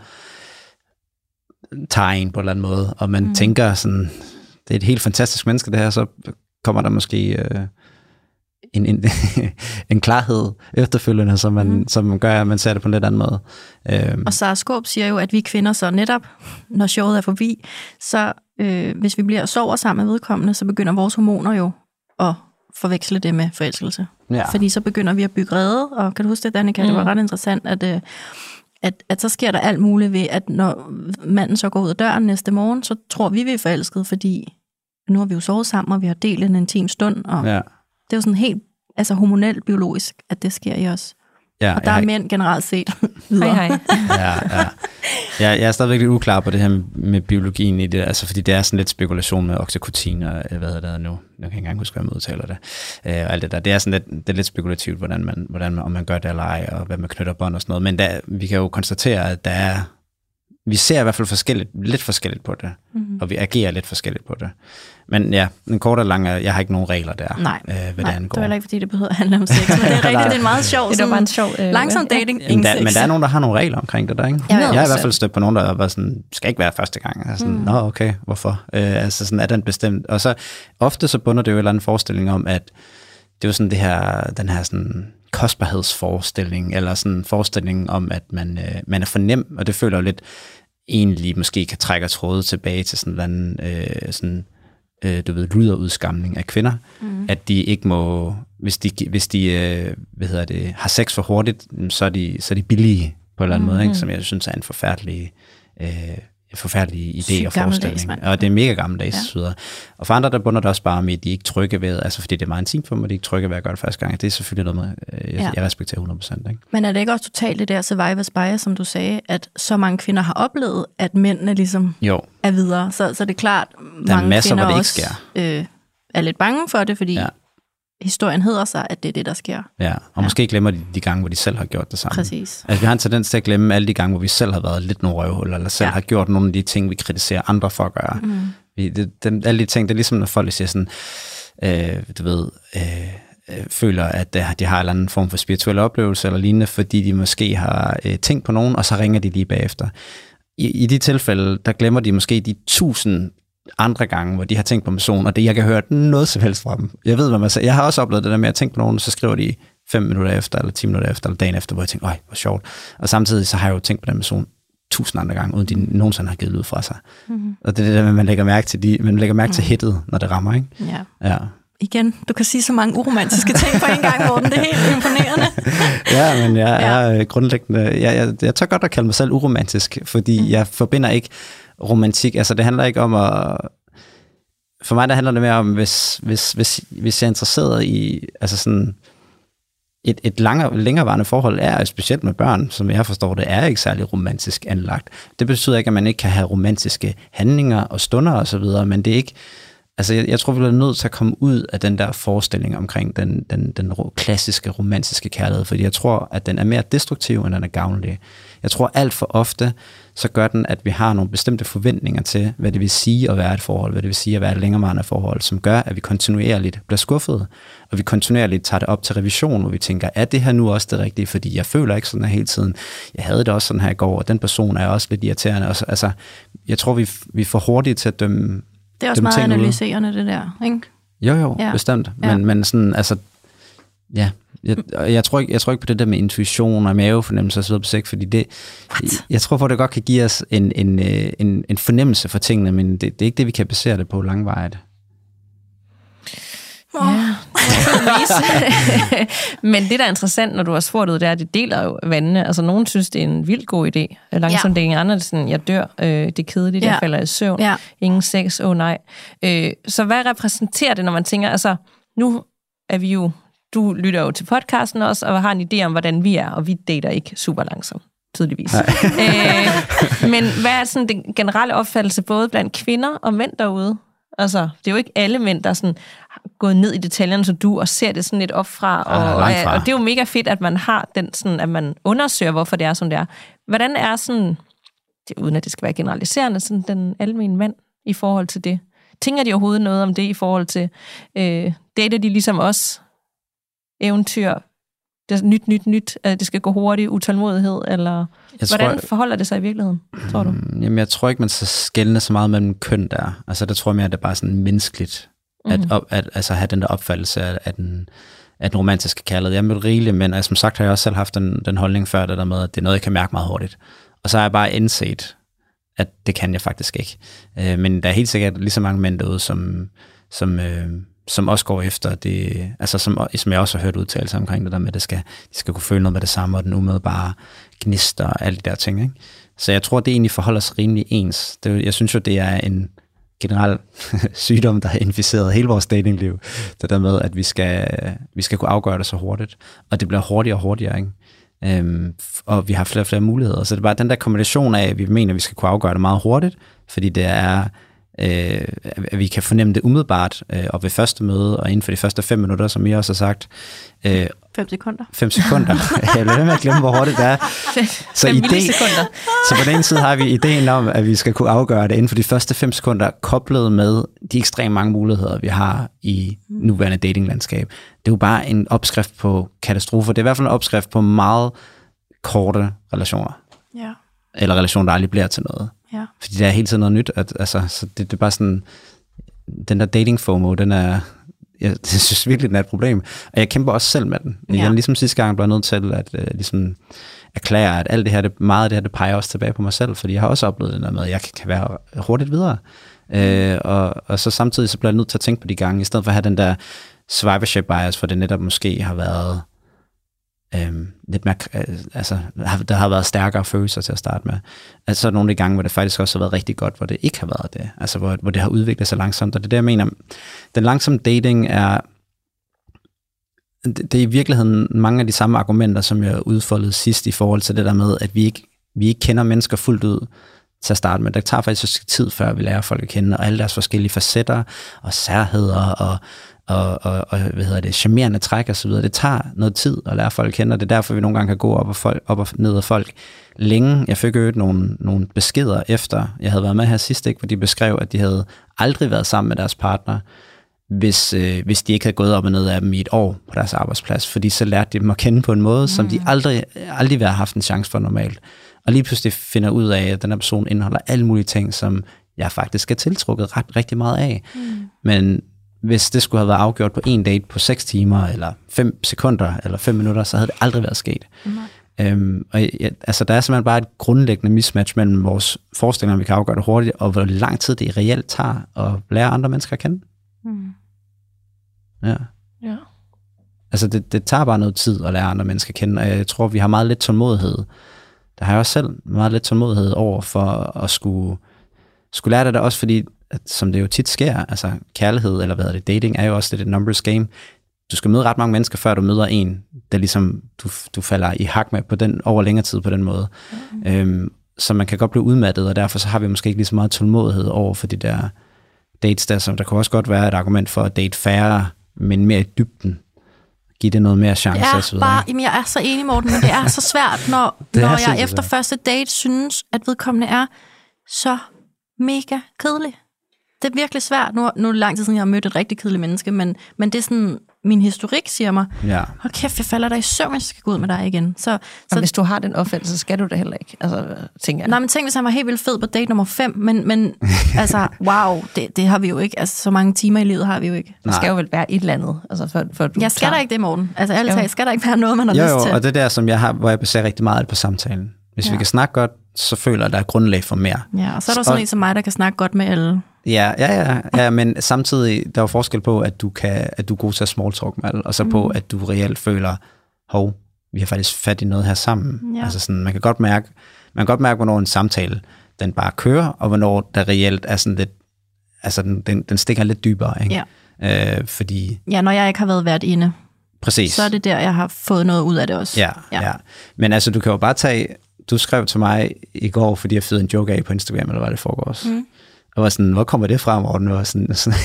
tager en på en eller anden måde, og man mm. tænker sådan, det er et helt fantastisk menneske det her, så kommer der måske øh, en, en, en klarhed efterfølgende, som man, mm. som man gør, at man ser det på en lidt anden måde. Øhm, Og Sara Skåb siger jo, at vi kvinder så netop, når showet er forbi, så øh, hvis vi bliver og sover sammen med vedkommende, så begynder vores hormoner jo at forveksle det med forelskelse. Ja. Fordi så begynder vi at bygge rede, og kan du huske det, Danika? Mm. Det var ret interessant, at, øh, at, at så sker der alt muligt ved, at når manden så går ud af døren næste morgen, så tror vi, vi er forelsket, fordi nu har vi jo sovet sammen, og vi har delt en intim stund, og ja. Det er jo sådan helt altså hormonelt biologisk, at det sker i os. Ja, Og der jeg, er mænd generelt set Hej, videre. hej. ja, ja. Jeg, jeg er stadigvæk lidt uklar på det her med, med biologien i det, altså fordi det er sådan lidt spekulation med oxytocin og øh, hvad hedder det nu, jeg kan ikke engang huske, hvad man udtaler det, øh, og alt det der. Det er sådan lidt, det er lidt spekulativt, hvordan man, hvordan man, om man gør det eller ej, og hvad man knytter bånd og sådan noget, men der, vi kan jo konstatere, at der er, vi ser i hvert fald forskelligt, lidt forskelligt på det, mm-hmm. og vi agerer lidt forskelligt på det. Men ja, en kort og lang, er- jeg har ikke nogen regler der, Nej, øh, hvad Nej, det det angår. var heller ikke, fordi det behøver at handle om sex, men det er rigtigt, det er en meget sjov, Det var bare en sjov... Øh, langsom ja. dating, Jamen, ingen der, sex. men der er nogen, der har nogle regler omkring det der, ikke? Ja, jeg har i 100%. hvert fald stødt på nogen, der har været sådan, skal ikke være første gang. Altså sådan, mm. Nå, okay, hvorfor? Øh, altså sådan, er den bestemt? Og så ofte så bunder det jo en eller anden forestilling om, at det er jo sådan det her, den her sådan kostbarhedsforestilling, eller sådan en forestilling om, at man, øh, man er for nem, og det føler jo lidt egentlig måske kan trække trådet tilbage til sådan en anden, øh, sådan, øh, du ved, luderudskamning af kvinder, mm. at de ikke må, hvis de, hvis de øh, hvad hedder det, har sex for hurtigt, så er de, så er de billige på en eller anden mm. måde, ikke? som jeg synes er en forfærdelig, øh, en forfærdelig idé og forestilling. Og det er mega gammeldags. Ja. Ja. Og for andre, der bunder det også bare med, at de ikke er trygge ved, altså fordi det er meget intimt for dem, og de ikke trygge ved at gøre det første gang. Det er selvfølgelig noget, med, øh, jeg, Ja. jeg respekterer 100%. Ikke? Men er det ikke også totalt det der survivor's bias, som du sagde, at så mange kvinder har oplevet, at mændene ligesom Jo, er videre? Så, så det er klart, Der er mange masser, kvinder hvor det også ikke øh, er lidt bange for det, fordi ja. Historien hedder sig, at det er det, der sker. ja. Og ja. måske glemmer de de gange, hvor de selv har gjort det samme. Præcis. Altså, vi har en tendens til at glemme alle de gange, hvor vi selv har været lidt nogle røvhuller, eller selv Ja. har gjort nogle af de ting, vi kritiserer andre for at gøre. Mm. Vi, det, det, alle de ting, det er ligesom, når folk siger sådan, øh, du ved, øh, øh, føler, at de har en eller anden form for spirituel oplevelse eller lignende, fordi de måske har øh, tænkt på nogen, og så ringer de lige bagefter. I, I de tilfælde, der glemmer de måske de tusind andre gange, hvor de har tænkt på en person, og det, jeg kan høre noget som helst fra dem. Jeg ved, hvad man siger. Jeg har også oplevet det der med at tænke på nogen, og så skriver de fem minutter efter, eller 10 minutter efter, eller dagen efter, hvor jeg tænker, øj, hvor sjovt. Og samtidig så har jeg jo tænkt på den person tusind andre gange, uden de nogensinde har givet lyd fra sig. Mm-hmm. Og det er det der, man lægger mærke til, de, man lægger mærke til hittet, når det rammer, ikke? Ja. Ja. Igen, du kan sige så mange uromantiske ting på en gang, Morten. Det er helt imponerende. ja, men jeg er øh, grundlæggende, jeg, jeg, jeg tør godt at kalde mig selv uromantisk, fordi mm. jeg forbinder ikke romantik, altså det handler ikke om at, for mig der handler det mere om, hvis, hvis, hvis, hvis jeg er interesseret i, altså sådan, et, et langere, længerevarende forhold er, specielt med børn, som jeg forstår det, er ikke særlig romantisk anlagt. Det betyder ikke, at man ikke kan have romantiske handlinger og stunder og så videre, men det er ikke, altså jeg, jeg tror, vi er nødt til at komme ud af den der forestilling omkring den, den, den ro- klassiske romantiske kærlighed, fordi jeg tror, at den er mere destruktiv, end den er gavnlig. Jeg tror alt for ofte, så gør den, at vi har nogle bestemte forventninger til, hvad det vil sige at være et forhold, hvad det vil sige at være et længerevarende forhold, som gør, at vi kontinuerligt bliver skuffet, og vi kontinuerligt tager det op til revision, hvor vi tænker, er det her nu også det rigtige, fordi jeg føler ikke sådan her hele tiden. Jeg havde det også sådan her i går, og den person er også lidt irriterende. Og så, altså, jeg tror, vi, vi er for hurtige til at dømme Det er også meget ting ude. analyserende, det der. Ikke? jo, jo, Ja. ja. bestemt. Ja. Men, men sådan, altså, ja, jeg, jeg, tror ikke, jeg tror ikke på det der med intuition og mavefornemmelse og så videre på sex, fordi det, What? jeg tror på, at det godt kan give os en, en, øh, en, en fornemmelse for tingene, men det, det er ikke det, vi kan basere det på langvejt. Ja, Men det, der er interessant, når du har spurgt ud, det er, at det deler jo vandene. Altså, nogen synes, det er en vildt god idé. Langsom ja. andre er sådan, jeg dør, øh, det er kedeligt, Ja. jeg falder i søvn, Ja. ingen sex, åh oh, nej. Øh, så hvad repræsenterer det, når man tænker, altså, nu er vi jo, du lytter jo til podcasten også, og har en idé om, hvordan vi er, og vi dater ikke super langsomt tydeligvis. øh, men hvad er sådan den generelle opfattelse, både blandt kvinder og mænd derude? Altså, det er jo ikke alle mænd, der er sådan gået ned i detaljerne, så du, og ser det sådan lidt op fra. Og, Ah, og, langt fra. og det er jo mega fedt, at man har den sådan, at man undersøger, hvorfor det er, som det er. Hvordan er sådan, det, uden at det skal være generaliserende, sådan den almindelige mand i forhold til det? Tænker de overhovedet noget om det i forhold til, øh, dater de ligesom os? Eventyr, det er nyt, nyt, nyt, at det skal gå hurtigt, utålmodighed, eller Jeg hvordan forholder det sig i virkeligheden, tror du? Mm, Jamen, jeg tror ikke, man så skældne så meget mellem køn der. Altså, der tror jeg mere, at det er bare sådan menneskeligt, at, Mhm. op, at altså, have den der opfattelse af, af, den, af den romantiske kærlighed. Jeg er mødt rigeligt mænd, og som sagt har jeg også selv haft den, den holdning før, det der med, at det er noget, jeg kan mærke meget hurtigt. Og så har jeg bare indset, at det kan jeg faktisk ikke. Øh, men der er helt sikkert lige så mange mænd derude, som, som, øh, som også går efter det, altså som, som jeg også har hørt udtalelser omkring det der med, at det skal, de skal kunne føle noget med det samme, og den umiddelbare gnister og alle de der ting. Ikke? Så jeg tror, det egentlig forholder sig rimelig ens. Det, jeg synes jo, det er en generel sygdom, der har inficeret hele vores datingliv. Det der med, at vi skal, vi skal kunne afgøre det så hurtigt. Og det bliver hurtigere og hurtigere, ikke? Øhm, og vi har flere og flere muligheder. Så det er bare den der kombination af, at vi mener, at vi skal kunne afgøre det meget hurtigt, fordi det er øh, at vi kan fornemme det umiddelbart øh, og ved første møde, og inden for de første fem minutter, som I også har sagt. Øh, fem sekunder. Fem sekunder. jeg bliver med at glemme, hvor hurtigt det er. Fem, så, fem idé, så på den ene side har vi ideen om, at vi skal kunne afgøre det inden for de første fem sekunder, koblet med de ekstremt mange muligheder, vi har i nuværende datinglandskab. Det er jo bare en opskrift på katastrofer. Det er i hvert fald en opskrift på meget korte relationer. Ja. Eller relationer, der aldrig bliver til noget. Ja. Fordi det er hele tiden noget nyt. At, altså, så det, det er bare sådan, den der dating FOMO, den er, jeg, synes virkelig, den er et problem. Og jeg kæmper også selv med den. Ja. Jeg ligesom sidste gang blev nødt til at uh, ligesom erklære, at alt det her, det, meget af det her, det peger også tilbage på mig selv, fordi jeg har også oplevet det der med, at jeg kan være hurtigt videre. Uh, og, og så samtidig så bliver jeg nødt til at tænke på de gange, i stedet for at have den der survivorship bias, for det netop måske har været øhm, lidt mere, altså, der har været stærkere følelser til at starte med. Altså, så er nogle af de gange, hvor det faktisk også har været rigtig godt, hvor det ikke har været det. Altså, hvor, hvor det har udviklet sig langsomt. Og det er det, jeg mener. Den langsomme dating er, det, det er i virkeligheden mange af de samme argumenter, som jeg udfoldede sidst i forhold til det der med, at vi ikke, vi ikke kender mennesker fuldt ud til at starte med. Det tager faktisk tid, før vi lærer folk at kende, og alle deres forskellige facetter og særheder og og, og, og hvad hedder det, charmerende træk og så videre. Det tager noget tid at lære folk kende, og det er derfor, vi nogle gange kan gå op og, folk, op og ned af folk længe. Jeg fik jo nogle, nogle beskeder efter, jeg havde været med her sidst, ikke, hvor de beskrev, at de havde aldrig været sammen med deres partner, hvis, øh, hvis de ikke havde gået op og ned af dem i et år på deres arbejdsplads, fordi så lærte de dem at kende på en måde, mm. som de mm. aldrig, aldrig ville have haft en chance for normalt. Og lige pludselig finder ud af, at den her person indeholder alle mulige ting, som jeg faktisk er tiltrukket ret rigtig meget af. Mm. Men hvis det skulle have været afgjort på en date på 6 timer, eller 5 sekunder, eller 5 minutter, så havde det aldrig været sket. Mm. Øhm, og ja, altså, der er simpelthen bare et grundlæggende mismatch mellem vores forestillinger, om vi kan afgøre det hurtigt, og hvor lang tid det reelt tager at lære andre mennesker at kende. Mm. Ja. ja. Altså, det, det tager bare noget tid at lære andre mennesker at kende, og jeg tror, vi har meget lidt tålmodighed. Der har jeg også selv meget lidt tålmodighed over for at skulle, skulle lære det der, også fordi at, som det jo tit sker, altså kærlighed, eller hvad er det, dating, er jo også lidt et numbers game. Du skal møde ret mange mennesker, før du møder en, der ligesom du, du falder i hak med på den, over længere tid på den måde. Mm. Øhm, så man kan godt blive udmattet, og derfor så har vi måske ikke lige så meget tålmodighed over for de der dates der, som der kan også godt være et argument for at date færre, men mere i dybden. Give det noget mere chance så videre. Bare, jamen jeg er så enig, Morten, men det er så svært, når, når jeg efter første date synes, at vedkommende er så mega kedelig det er virkelig svært. Nu, nu er det lang tid siden, jeg har mødt et rigtig kedeligt menneske, men, men det er sådan, min historik siger mig, ja. hold kæft, jeg falder dig i søvn, hvis jeg skal gå ud med dig igen. Så, så, hvis du har den opfattelse, så skal du det heller ikke, altså, tænker jeg. Nej, men tænk, hvis han var helt vildt fed på date nummer 5, men, men altså, wow, det, det har vi jo ikke. Altså, så mange timer i livet har vi jo ikke. Det skal jo vel være et eller andet. Altså, for, for du jeg skal tager... der ikke det, morgen. Altså, ærligt talt, skal der ikke være noget, man har jo, lyst jo, til. og det der, som jeg har, hvor jeg baserer rigtig meget på samtalen. Hvis ja. vi kan snakke godt, så føler jeg, at der er grundlag for mere. Ja, og så er der sådan og, en som mig, der kan snakke godt med alle. Ja, ja, ja, ja, men samtidig, der er forskel på, at du, kan, at du er god til at small talk med alle, og så mm. på, at du reelt føler, hov, vi har faktisk fat i noget her sammen. Ja. Altså sådan, man kan godt mærke, man kan godt mærke, hvornår en samtale, den bare kører, og hvornår der reelt er sådan lidt, altså den, den, den stikker lidt dybere, ikke? Ja. Øh, fordi... Ja, når jeg ikke har været vært inde. Præcis. Så er det der, jeg har fået noget ud af det også. Ja, ja. ja. Men altså, du kan jo bare tage, du skrev til mig i går, fordi jeg fyrede en joke af på Instagram, eller hvad det foregår også. Mm. Og var sådan, hvor kommer det fra, Morten? Og, sådan, sådan,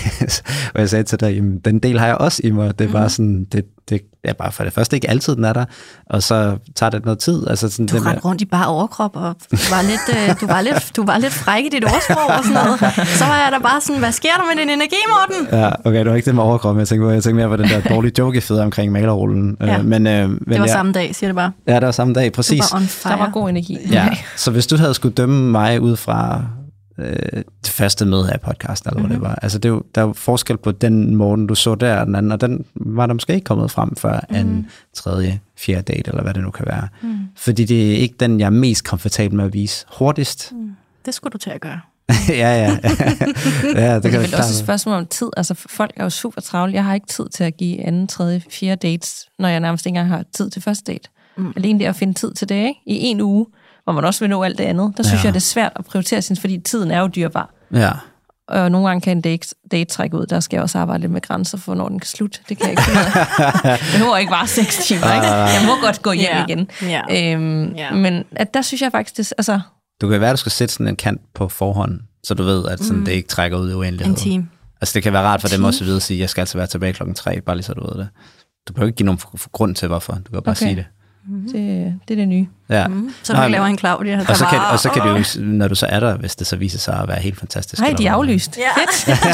og jeg sagde til dig, jamen, den del har jeg også i mig. Det er bare sådan, det, det er bare for det første ikke altid, den er der, og så tager det noget tid. Altså sådan, du rendte rundt i bare overkrop, og du var lidt, øh, du var lidt, du var lidt fræk i dit ordsprog og sådan noget. Så var jeg da bare sådan, hvad sker der med din energi, Morten? Ja, okay, det var ikke det med overkrop, jeg tænkte, jeg tænkte mere på den der dårlige joke, jeg omkring malerrullen. Øh, ja. men, øh, men, det var ja, samme dag, siger det bare. Ja, det var samme dag, præcis. Du var der var god energi. Ja, så hvis du havde skulle dømme mig ud fra øh, det første møde af podcasten, eller mm-hmm. hvad det var. Altså, det er jo, der er jo forskel på den morgen, du så der, og den anden, og den var der måske ikke kommet frem før mm. en tredje, fjerde date, eller hvad det nu kan være. Mm. Fordi det er ikke den, jeg er mest komfortabel med at vise hurtigst. Mm. Det skulle du til at gøre. ja, ja. ja, det kan er det vel også et spørgsmål om tid. Altså, folk er jo super travle. Jeg har ikke tid til at give anden, tredje, fjerde dates, når jeg nærmest ikke engang har tid til første date. Mm. Alene det at finde tid til det, ikke? I en uge, hvor man også vil nå alt det andet, der synes Ja. jeg, det er svært at prioritere, synes, fordi tiden er jo dyrbar. Ja. Og nogle gange kan en date, date trække ud. Der skal jeg også arbejde lidt med grænser for, når den kan slutte. Det kan jeg ikke finde. Det behøver ikke bare seks timer, ikke? Jeg må godt gå hjem Ja. igen. Ja. Øhm, Ja. Men at der synes jeg faktisk, det, altså, Du kan være, at du skal sætte sådan en kant på forhånd, så du ved, at sådan, mm. det ikke trækker ud i uendelighed. En time. Altså det kan være rart for dem også at vide at sige, jeg skal altså være tilbage klokken tre, bare lige så du ved det. Du behøver ikke give nogen grund til, hvorfor. Du kan bare Okay. sige det. Det, det er det nye. Ja. Mm. Så Nej, du laver en Claudia, der Og så, kan, bare- og så kan det jo, når du så er der, hvis det så viser sig at være helt fantastisk. Nej, de er aflyst. Ja.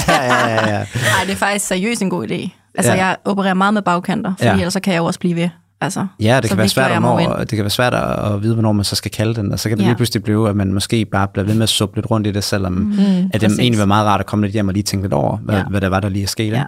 ja, ja, ja, ja. Nej, det er faktisk seriøst en god idé. Altså, Ja. jeg opererer meget med bagkanter, fordi ja. ellers så kan jeg jo også blive ved. Altså, Ja, det kan, være svært, hvornår, det kan være svært at, at vide, hvornår man så skal kalde den, og så kan det Ja. lige pludselig blive, at man måske bare bliver ved med at suppe lidt rundt i det, selvom mm, at det præcis. egentlig var meget rart at komme lidt hjem og lige tænke lidt over, hvad, ja. Hvad der var, der lige er sket. Ja.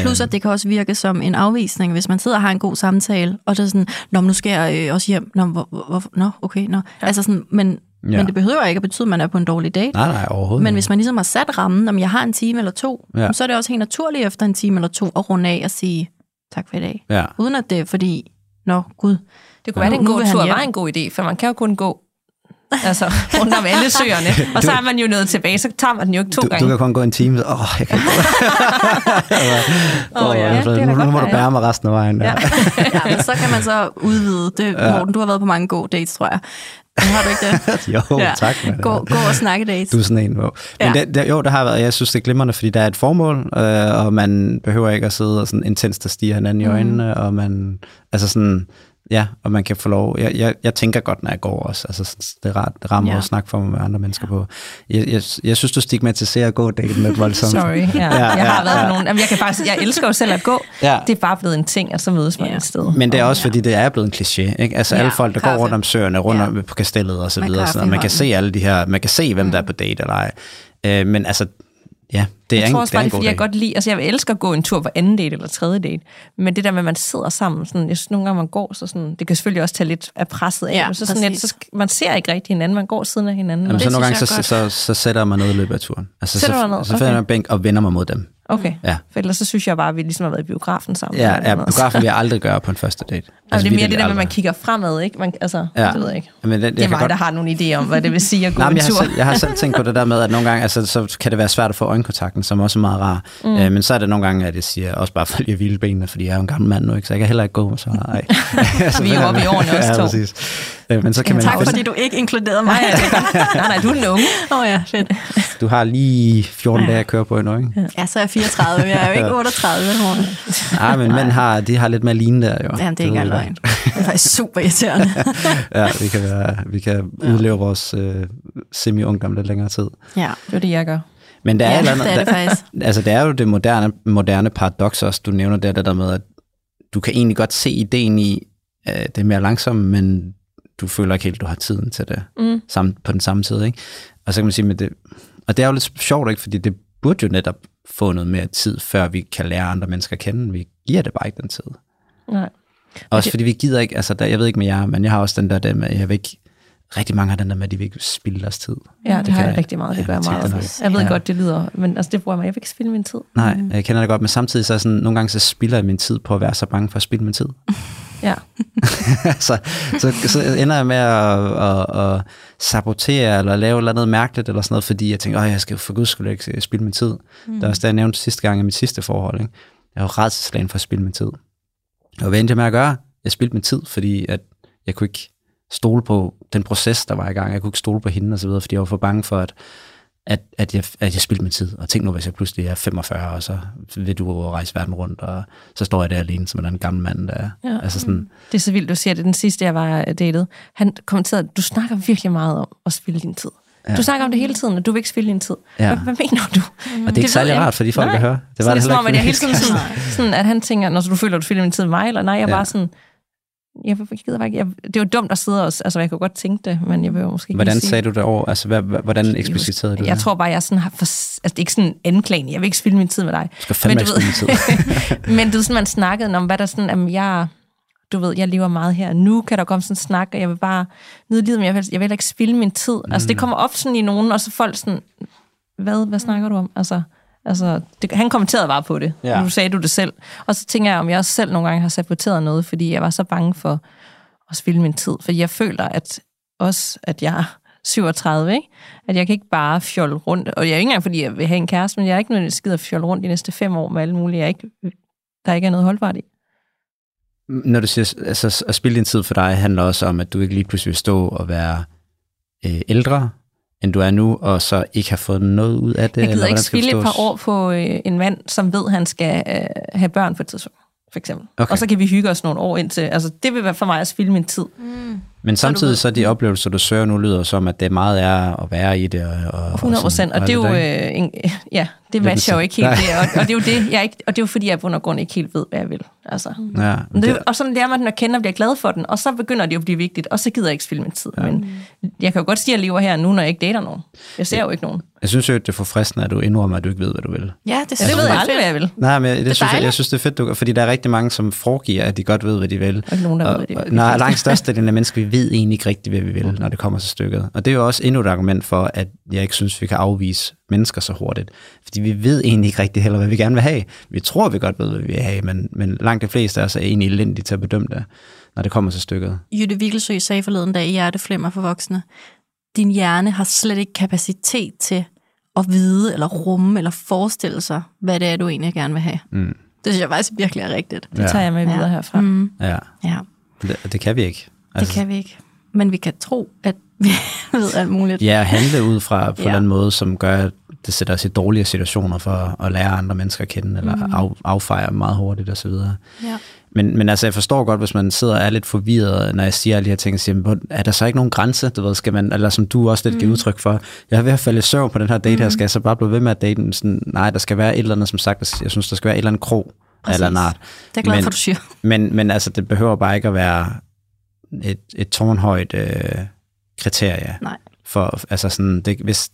Plus, Øhm, at det kan også virke som en afvisning, hvis man sidder og har en god samtale, og det er sådan, Nå, nu skal jeg øh, også hjem. Nå, hvor, hvor, nå okay, nå. Ja. Altså sådan, men, Ja. men det behøver ikke at betyde, at man er på en dårlig date. Nej, nej, overhovedet Men hvis man ligesom har sat rammen, om jeg har en time eller to, Ja. ja. så er det også helt naturligt efter en time eller to at runde af og sige tak for i dag. Ja. Uden at det er fordi, nå gud, Det kunne være, at en god tur var en god idé, for man kan jo kun gå altså, rundt om alle søerne. Og så er man jo nået tilbage, så tager man den jo ikke to Du, gange. du kan kun gå en time. Åh, oh, jeg kan ikke. Åh, Åh, ja, det kan da nu, nu må du bære mig resten af vejen. Ja. Ja. ja, men så kan man så udvide det. Morten, du har været på mange gode dates, tror jeg. Har du ikke det? jo, Ja. tak. Gå, gå og snakke dates. Du er sådan en, hvor. Men Ja. det, det, jo, det har været, jeg synes, det er glimrende, fordi der er et formål, øh, og man behøver ikke at sidde og sådan intenst at stige hinanden i øjnene, mm. og man, altså sådan, ja, og man kan få lov, jeg, jeg, jeg tænker godt, når jeg går også, altså det er rart, det rammer ja. Ja. at snakke for mig med andre mennesker på. Jeg, jeg, jeg synes, du stigmatiserer at gå daten lidt voldsomt. Sorry, ja. Ja, ja, jeg har ja, været ja. på nogle... Jamen, jeg, kan faktisk, jeg elsker jo selv at gå. Ja. Det er bare blevet en ting, at så mødes man Ja. et sted. Men det er også, fordi det er blevet en kliché, ikke? Altså Ja, alle folk, der går kaffe. rundt om søerne, rundt Ja. om på kastellet og så videre, sådan, og man kan se alle de her, man kan se, hvem der er på date eller ej. Øh, men altså, ja, det er Jeg en, tror også det er bare, en det er, god fordi jeg godt lide, altså jeg elsker at gå en tur på anden date eller tredje date, men det der med, at man sidder sammen, sådan, jeg synes nogle gange, man går, så sådan, det kan selvfølgelig også tage lidt af presset af, Ja, men så, sådan, at, præcis. så man ser ikke rigtig hinanden, man går siden af hinanden. Jamen, så nogle gange, så, så, så, så sætter man noget i løbet af turen. Altså, Sætter så, noget? så finder Okay. jeg en bænk og vender mig mod dem. Okay, Ja. for ellers så synes jeg bare, at vi ligesom har været i biografen sammen. Ja, ja biografen vil jeg aldrig gøre på en første date. Altså, det er mere virkelig det der med, at man kigger fremad, ikke? Man, altså, Ja. det ved jeg ikke. Men det, Det er jeg mig, godt, der har nogle idéer om, hvad det vil sige at gå Nej, en jeg, har tur. selv, jeg har selv tænkt på det der med, at nogle gange, altså, så kan det være svært at få øjenkontakten, som også er meget rar. Mm. Øh, men så er det nogle gange, at jeg siger, også bare for lige at hvile benene, fordi jeg er jo en gammel mand nu, ikke? så jeg kan heller ikke gå. Så, ej. Vi er jo oppe i årene også ja, to. præcis. Øh, men så kan man Tak, finde- fordi du ikke inkluderede mig. Nej, ja, er nej, du er den unge. Åh oh, ja, fedt. Du har lige 14 dage at køre på endnu, ikke? Ja, så er jeg 34, men jeg er jo ikke 38. Morten. Nej, men mænd har, de har lidt mere lignende der, jo. Jamen, det er ikke engang. Det er faktisk super irriterende. Ja, vi kan, være, vi kan udleve vores øh, semi-ungdom lidt længere tid. Ja, Det er det, jeg gør. Men der er, ja et eller andet, det er det der, faktisk. altså, det er jo det moderne, moderne paradoks også, du nævner der, det der med, at du kan egentlig godt se ideen i, at det er mere langsomt, men du føler ikke helt, du har tiden til det Mm. sammen, på den samme tid. Ikke? Og så kan man sige, med det, og det er jo lidt sjovt, ikke? fordi det burde jo netop få noget mere tid, før vi kan lære andre mennesker at kende. Vi giver det bare ikke den tid. Nej. Også det- fordi vi gider ikke, altså der, jeg ved ikke med jer, men jeg har også den der, der med, jeg vil ikke, rigtig mange har den der med, at de vil ikke spilde deres tid. Ja, det, Det har jeg rigtig meget. Det gør jeg meget. op jeg ved Ja. godt, det lyder, men altså, det bruger jeg mig. Jeg vil ikke spille min tid. Nej, jeg kender det godt, men samtidig så er sådan, nogle gange så spilder jeg min tid på at være så bange for at spilde min tid. Ja. så, så, så ender jeg med at, at, at sabotere eller lave noget andet mærkeligt eller sådan noget, fordi jeg tænker, at jeg skal for guds skyld ikke spilde min tid. Mm. Det er også det, jeg nævnte sidste gang i mit sidste forhold. Ikke? Jeg var rædselslagen for at spilde min tid. Og hvad endte jeg med at gøre? Jeg spildte min tid, fordi at jeg kunne ikke stole på den proces, der var i gang. Jeg kunne ikke stole på hende og så videre, fordi jeg var for bange for, at, at, at, jeg, at jeg spildte min tid. Og tænk nu, hvis jeg pludselig er 45, og så vil du rejse verden rundt, og så står jeg der alene som en gammel mand, der er. Ja. Altså sådan, Det er så vildt, du siger det. Den sidste, jeg var datet, han kommenterede, du snakker virkelig meget om at spille din tid. Ja. Du snakker om det hele tiden, og du vil ikke spille din tid. Ja. Hvad, hvad mener du? Og det er ikke særlig jeg rart for de folk, der hører. Det var det det er som om, at jeg hele tiden sådan, sådan, at han tænker, når du føler, at du spiller min tid med mig, eller nej, jeg Ja. bare sådan, jeg, jeg gider bare ikke, jeg, det jo dumt at sidde og, altså jeg kunne godt tænke det, men jeg vil jo måske ikke Hvordan sagde du det over? Altså, hvad, hvordan ekspliciterede du Jeg det? tror bare, jeg sådan har, for, altså det er ikke sådan en anklagende, jeg vil ikke spille min tid med dig. Du skal fandme Men ikke du spille min tid. Men det er sådan, man snakkede om, hvad der sådan, jamen jeg, du ved, jeg lever meget her. Nu kan der komme sådan en snak, og jeg vil bare nyde livet, men jeg vil, jeg vil ikke spilde min tid. Mm. Altså, det kommer op sådan i nogen, og så folk sådan, hvad, hvad snakker du om? Altså, altså det, han kommenterede bare på det. Ja. Nu sagde du det selv. Og så tænker jeg, om jeg også selv nogle gange har saboteret noget, fordi jeg var så bange for at spilde min tid. For jeg føler, at også, at jeg er 37, ikke? At jeg kan ikke bare fjolle rundt. Og jeg er ikke engang, fordi jeg vil have en kæreste, men jeg er ikke nødvendigvis skidt at fjolle rundt de næste fem år med alle mulige, jeg ikke, der ikke er noget holdbart i. Når du siger, altså at spille din tid for dig, handler også om, at du ikke lige pludselig vil stå og være øh, ældre, end du er nu, og så ikke har fået noget ud af det? Jeg gider eller ikke spille et par år på øh, en mand, som ved, at han skal øh, have børn på et tidspunkt, for eksempel. Okay. Og så kan vi hygge os nogle år indtil. Altså, det vil være for mig at spilde min tid. Men samtidig så de oplevelser, du søger nu, lyder som, at det meget er at være i det. Og, og, 100 procent. Og, sådan, det er jo, øh, en, ja, det matcher jo ikke helt det. Og, og, det er jo det, jeg ikke, og det er jo fordi, jeg på og grund ikke helt ved, hvad jeg vil. Altså. Ja, Men det, det, og sådan lærer man den at kende og bliver glad for den, og så begynder det jo at blive vigtigt, og så gider jeg ikke spille min tid. Ja. Men jeg kan jo godt sige, at jeg lever her nu, når jeg ikke dater nogen. Jeg ser jo ikke nogen. jeg synes jo, det er forfriskende, at du indrømmer, at du ikke ved, hvad du vil. Ja, det, Ja, det ved jeg aldrig, hvad jeg vil. Nej, men det, det synes jeg, dejligt. jeg synes, det er fedt, du, fordi der er rigtig mange, som foregiver, at de godt ved, hvad de vil. Og ikke nogen, der ved, og, hvad de vil. og, Nej, langt størstedelen af mennesker, vi ved egentlig ikke rigtigt, hvad vi vil, når det kommer til stykket. Og det er jo også endnu et argument for, at jeg ikke synes, vi kan afvise mennesker så hurtigt. Fordi vi ved egentlig ikke rigtig heller, hvad vi gerne vil have. Vi tror, vi godt ved, hvad vi vil have, men, men langt de fleste af os er egentlig elendige til at bedømme det, når det kommer til stykket. Jytte Vigelsø sagde forleden dag i Hjerteflimmer for voksne, din hjerne har slet ikke kapacitet til at vide, eller rumme, eller forestille sig, hvad det er, du egentlig gerne vil have. Mm. Det synes jeg faktisk virkelig er rigtigt. Det tager jeg med videre herfra. Mm, Ja, ja, det, det kan vi ikke. Det kan vi ikke. Men vi kan tro, at vi ved alt muligt. Ja, at handle ud fra på en Ja. eller anden måde, som gør, at det sætter os i dårligere situationer for at lære andre mennesker at kende, eller Mhm. af, affejre dem meget hurtigt osv. Ja. Men, men altså, jeg forstår godt, hvis man sidder og er lidt forvirret, når jeg siger alle de her ting, siger, "Hvor- er der så ikke nogen grænse, du ved, skal man, eller som du også lidt giver Mhm. udtryk for, jeg er ved at falde i søvn på den her date her, skal jeg så bare blive ved med at date den? Sådan, nej, der skal være et eller andet, som sagt, jeg synes, der skal være et eller andet krog, af eller Præcis. andet art. Det er glad Men- for, du siger. Men, men altså, det behøver bare ikke at være et, et tårnhøjt øh, kriterie. Nej. For, altså sådan, det, hvis,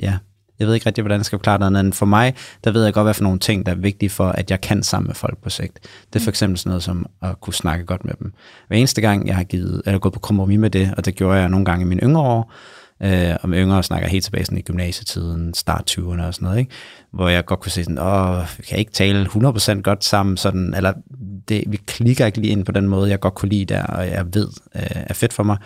ja, jeg ved ikke rigtig, hvordan jeg skal forklare det, andet for mig, der ved jeg godt, hvad for nogle ting, der er vigtige for, at jeg kan sammen med folk på sigt. Det er for eksempel sådan noget som at kunne snakke godt med dem. Hver eneste gang, jeg har givet, eller gået på kompromis med det, og det gjorde jeg nogle gange i mine yngre år, øh, med yngre snakker helt tilbage sådan i gymnasietiden, start 20'erne og sådan noget, ikke? hvor jeg godt kunne se sådan, åh, vi kan ikke tale 100% godt sammen, sådan, eller det, vi klikker ikke lige ind på den måde, jeg godt kunne lide der, og jeg ved øh, er fedt for mig.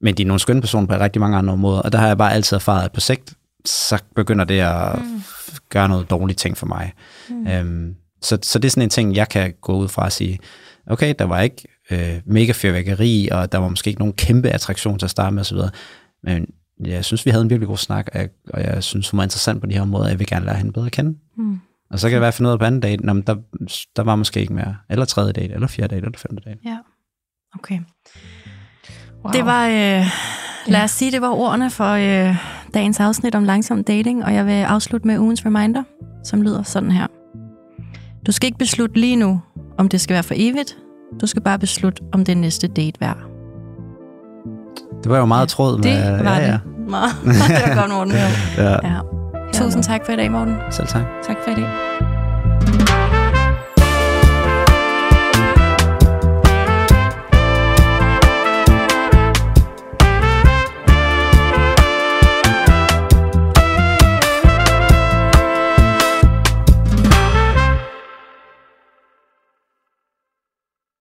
Men de er nogle skønne personer på rigtig mange andre måder, og der har jeg bare altid erfaret, at på sigt, så begynder det at mm. gøre noget dårligt ting for mig. Mm. Øhm, så, så det er sådan en ting, jeg kan gå ud fra og sige, okay, der var ikke øh, mega fyrværkeri, og der var måske ikke nogen kæmpe attraktion til at starte med osv., men jeg synes, vi havde en virkelig god snak, og jeg, og jeg synes, hun var interessant på de her måder, jeg vil gerne lære hende bedre at kende. Mm. Og så kan det være, at finde ud af på anden date, Nå, men der, der var måske ikke mere, eller tredje date, eller fjerde date, eller femte date. Ja. Okay. Wow. Det var, øh, lad os sige, det var ordene for øh, dagens afsnit om langsom dating, og jeg vil afslutte med ugens reminder, som lyder sådan her. Du skal ikke beslutte lige nu, om det skal være for evigt. Du skal bare beslutte, om det er næste date værd. Det var jo meget tråd med... det var ja, ja. Meget. det var godt, Morten. ja. Ja. Tusind tak for i dag, Morten. Selv tak. Tak for i dag.